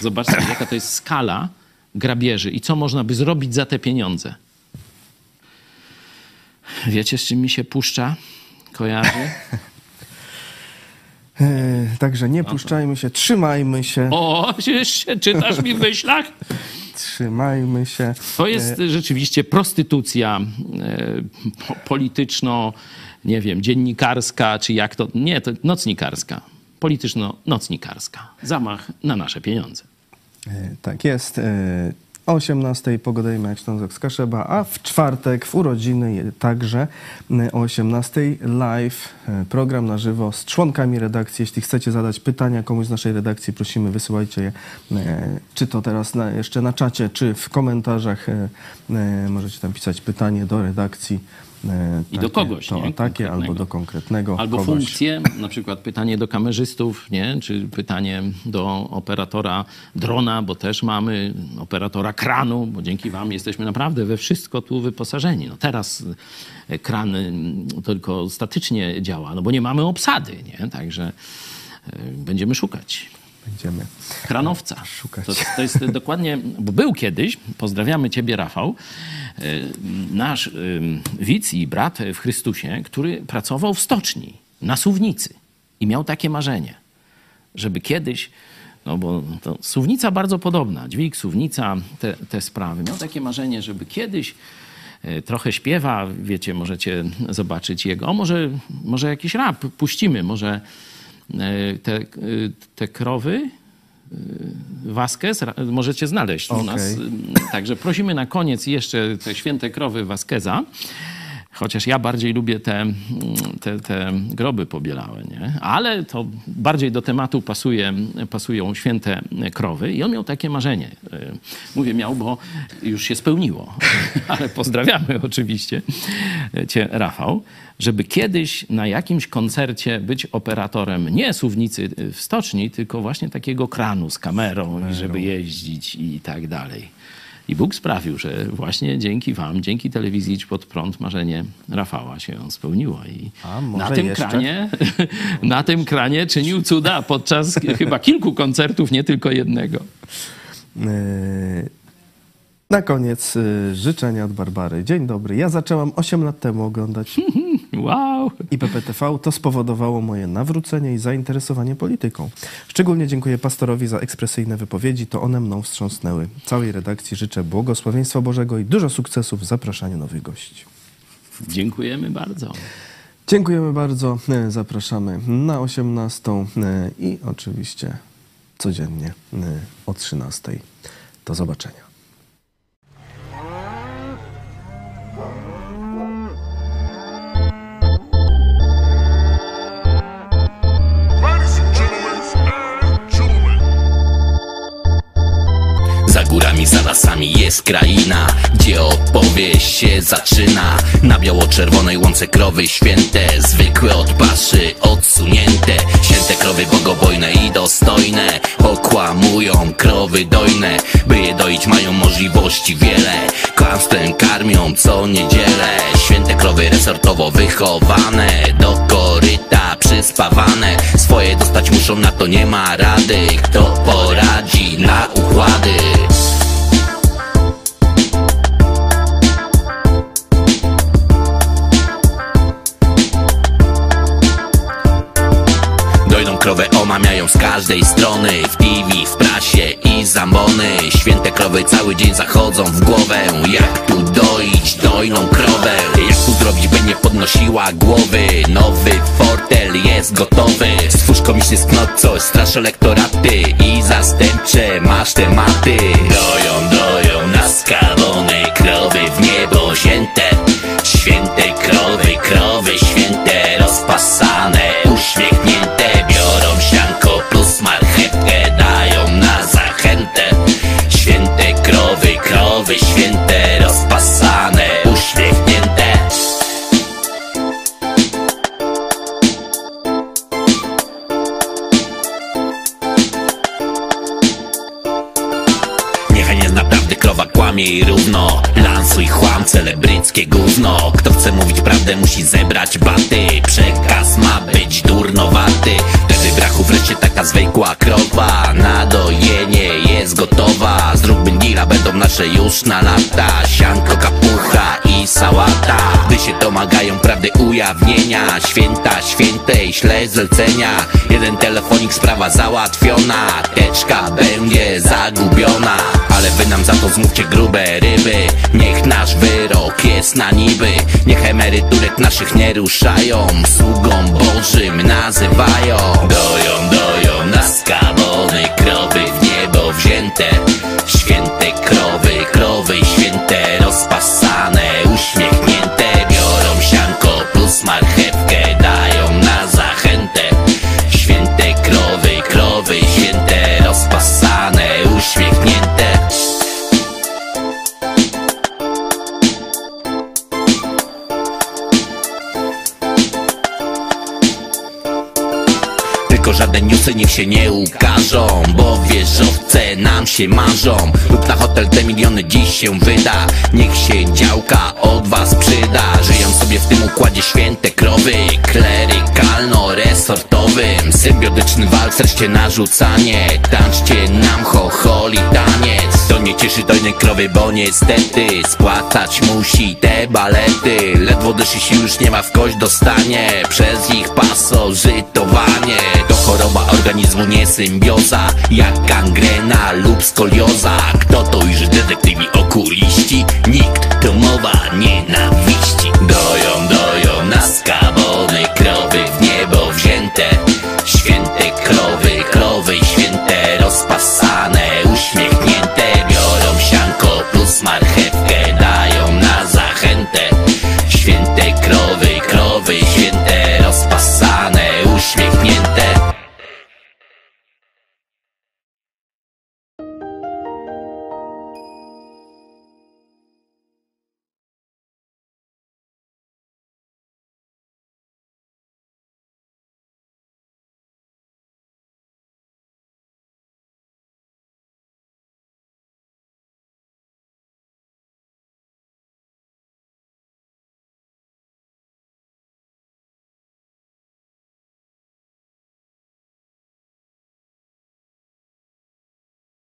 Speaker 2: Zobaczcie, jaka to jest skala grabieży i co można by zrobić za te pieniądze. Wiecie, z czym mi się puszcza? Kojarzy?
Speaker 1: E, także nie puszczajmy się, trzymajmy się,
Speaker 2: O, jeszcze czytasz mi w myślach?
Speaker 1: Trzymajmy się.
Speaker 2: To jest rzeczywiście prostytucja e, po, polityczno, nie wiem, dziennikarska, czy jak to. Nie, to nocnikarska. Polityczno-nocnikarska. Zamach na nasze pieniądze.
Speaker 1: E, Tak jest. E, O 18 pogadajmy jak Ślązok z Kaszeba, a w czwartek w urodziny także e, o 18 live e, program na żywo z członkami redakcji. Jeśli chcecie zadać pytania komuś z naszej redakcji, prosimy wysyłajcie je, e, czy to teraz na, jeszcze na czacie, czy w komentarzach. e, Możecie tam pisać pytanie do redakcji. E,
Speaker 2: I do kogoś,
Speaker 1: To
Speaker 2: nie?
Speaker 1: takie, albo do konkretnego
Speaker 2: Albo
Speaker 1: kogoś.
Speaker 2: funkcje, na przykład pytanie do kamerzystów, nie? czy pytanie do operatora drona, bo też mamy operatora kranu, bo dzięki wam jesteśmy naprawdę we wszystko tu wyposażeni. No teraz e, kran tylko statycznie działa, no bo nie mamy obsady, nie? także e, będziemy szukać.
Speaker 1: Będziemy.
Speaker 2: Kranowca.
Speaker 1: Szukać.
Speaker 2: To, to jest dokładnie, bo był kiedyś, pozdrawiamy ciebie Rafał, nasz ym, widz i brat w Chrystusie, który pracował w stoczni na suwnicy i miał takie marzenie, żeby kiedyś, no bo to suwnica bardzo podobna, dźwig, suwnica, te, te sprawy. Miał takie marzenie, żeby kiedyś e, trochę śpiewa, wiecie, możecie zobaczyć jego, o może, może jakiś rap puścimy, może te, te krowy, Vasquez, ra- możecie znaleźć u
Speaker 1: Okej.
Speaker 2: nas. Także prosimy na koniec jeszcze te święte krowy Vasqueza. Chociaż ja bardziej lubię te, mm, te, te groby pobielałe, nie? Ale to bardziej do tematu pasuje, pasują święte krowy. I on miał takie marzenie. E, Mówię miał, bo już się spełniło. Ale pozdrawiamy oczywiście cię, Rafał. Żeby kiedyś na jakimś koncercie być operatorem nie suwnicy w stoczni, tylko właśnie takiego kranu z kamerą, i żeby jeździć i tak dalej. I Bóg sprawił, że właśnie dzięki wam, dzięki telewizji Idź Pod Prąd marzenie Rafała się spełniło. I na tym,
Speaker 1: jeszcze?
Speaker 2: kranie, na tym kranie czynił cuda podczas chyba kilku koncertów, nie tylko jednego.
Speaker 1: Yy, Na koniec yy, życzenia od Barbary. Dzień dobry. Ja zaczęłam 8 lat temu oglądać
Speaker 2: Wow!
Speaker 1: IPPTV. To spowodowało moje nawrócenie i zainteresowanie polityką. Szczególnie dziękuję pastorowi za ekspresyjne wypowiedzi. To one mną wstrząsnęły. Całej redakcji życzę błogosławieństwa Bożego i dużo sukcesów w zapraszaniu nowych gości.
Speaker 2: Dziękujemy bardzo.
Speaker 1: Dziękujemy bardzo. E, Zapraszamy na 18 e, i oczywiście codziennie e, o 13. Do zobaczenia.
Speaker 6: Lasami jest kraina Gdzie opowieść się zaczyna. Na biało-czerwonej łące krowy święte Zwykłe od paszy, odsunięte. Święte krowy bogobojne i dostojne Okłamują krowy dojne. By je doić mają możliwości wiele. Kłamstwem karmią co niedzielę. Święte krowy resortowo wychowane Do koryta przyspawane. Swoje dostać muszą, na to nie ma rady. Kto poradzi na układy Krowę omamiają z każdej strony. W TV, w prasie i zambony. Święte krowy cały dzień zachodzą w głowę. Jak tu doić dojną krowę? Jak tu zrobić, by nie podnosiła głowy? Nowy fortel jest gotowy. Stwórz komiczny sknot, coś strasz elektoraty I zastępcze masz tematy. Doją, doją naskawone krowy w niebo wzięte Święte kłamie równo. Lansuj chłam, celebryckie gówno. Kto chce mówić prawdę musi zebrać baty. Przekaz ma być durnowaty. Wtedy brachu wreszcie taka zwykła krowa. Nadojenie jest gotowa. Zróbmy deala, będą nasze już na lata. Sianko, kapucha i sałata. Gdy się domagają prawdy ujawnienia Święta świętej, śle zlecenia. Jeden telefonik, sprawa załatwiona. Teczka będzie zagubiona. Ale wy nam za to zmówcie grube ryby. Niech nasz wyrok jest na niby. Niech emeryturek naszych nie ruszają. Sługą Bożym nazywają. Doją, doją nas kabony Krowy się nie ukażą Bo wieżowce nam się marzą Lub na hotel te miliony dziś się wyda. Niech się działka od was przyda. Żyją sobie w tym układzie święte krowy Klerykalno-resortowym Symbiotyczny walc, wreszcie narzucanie. Tańczcie nam chocholi taniec. To nie cieszy dojnej krowy, bo niestety Spłacać musi te balety. Ledwo dyszy się już nie ma w kość dostanie. Przez ich pasożytowanie To choroba organizmu, nie symbioza Jak gangrena lub skolioza. Kto to już detektywi okuliści? Nikt, to mowa nienawiści. Doją, doją nas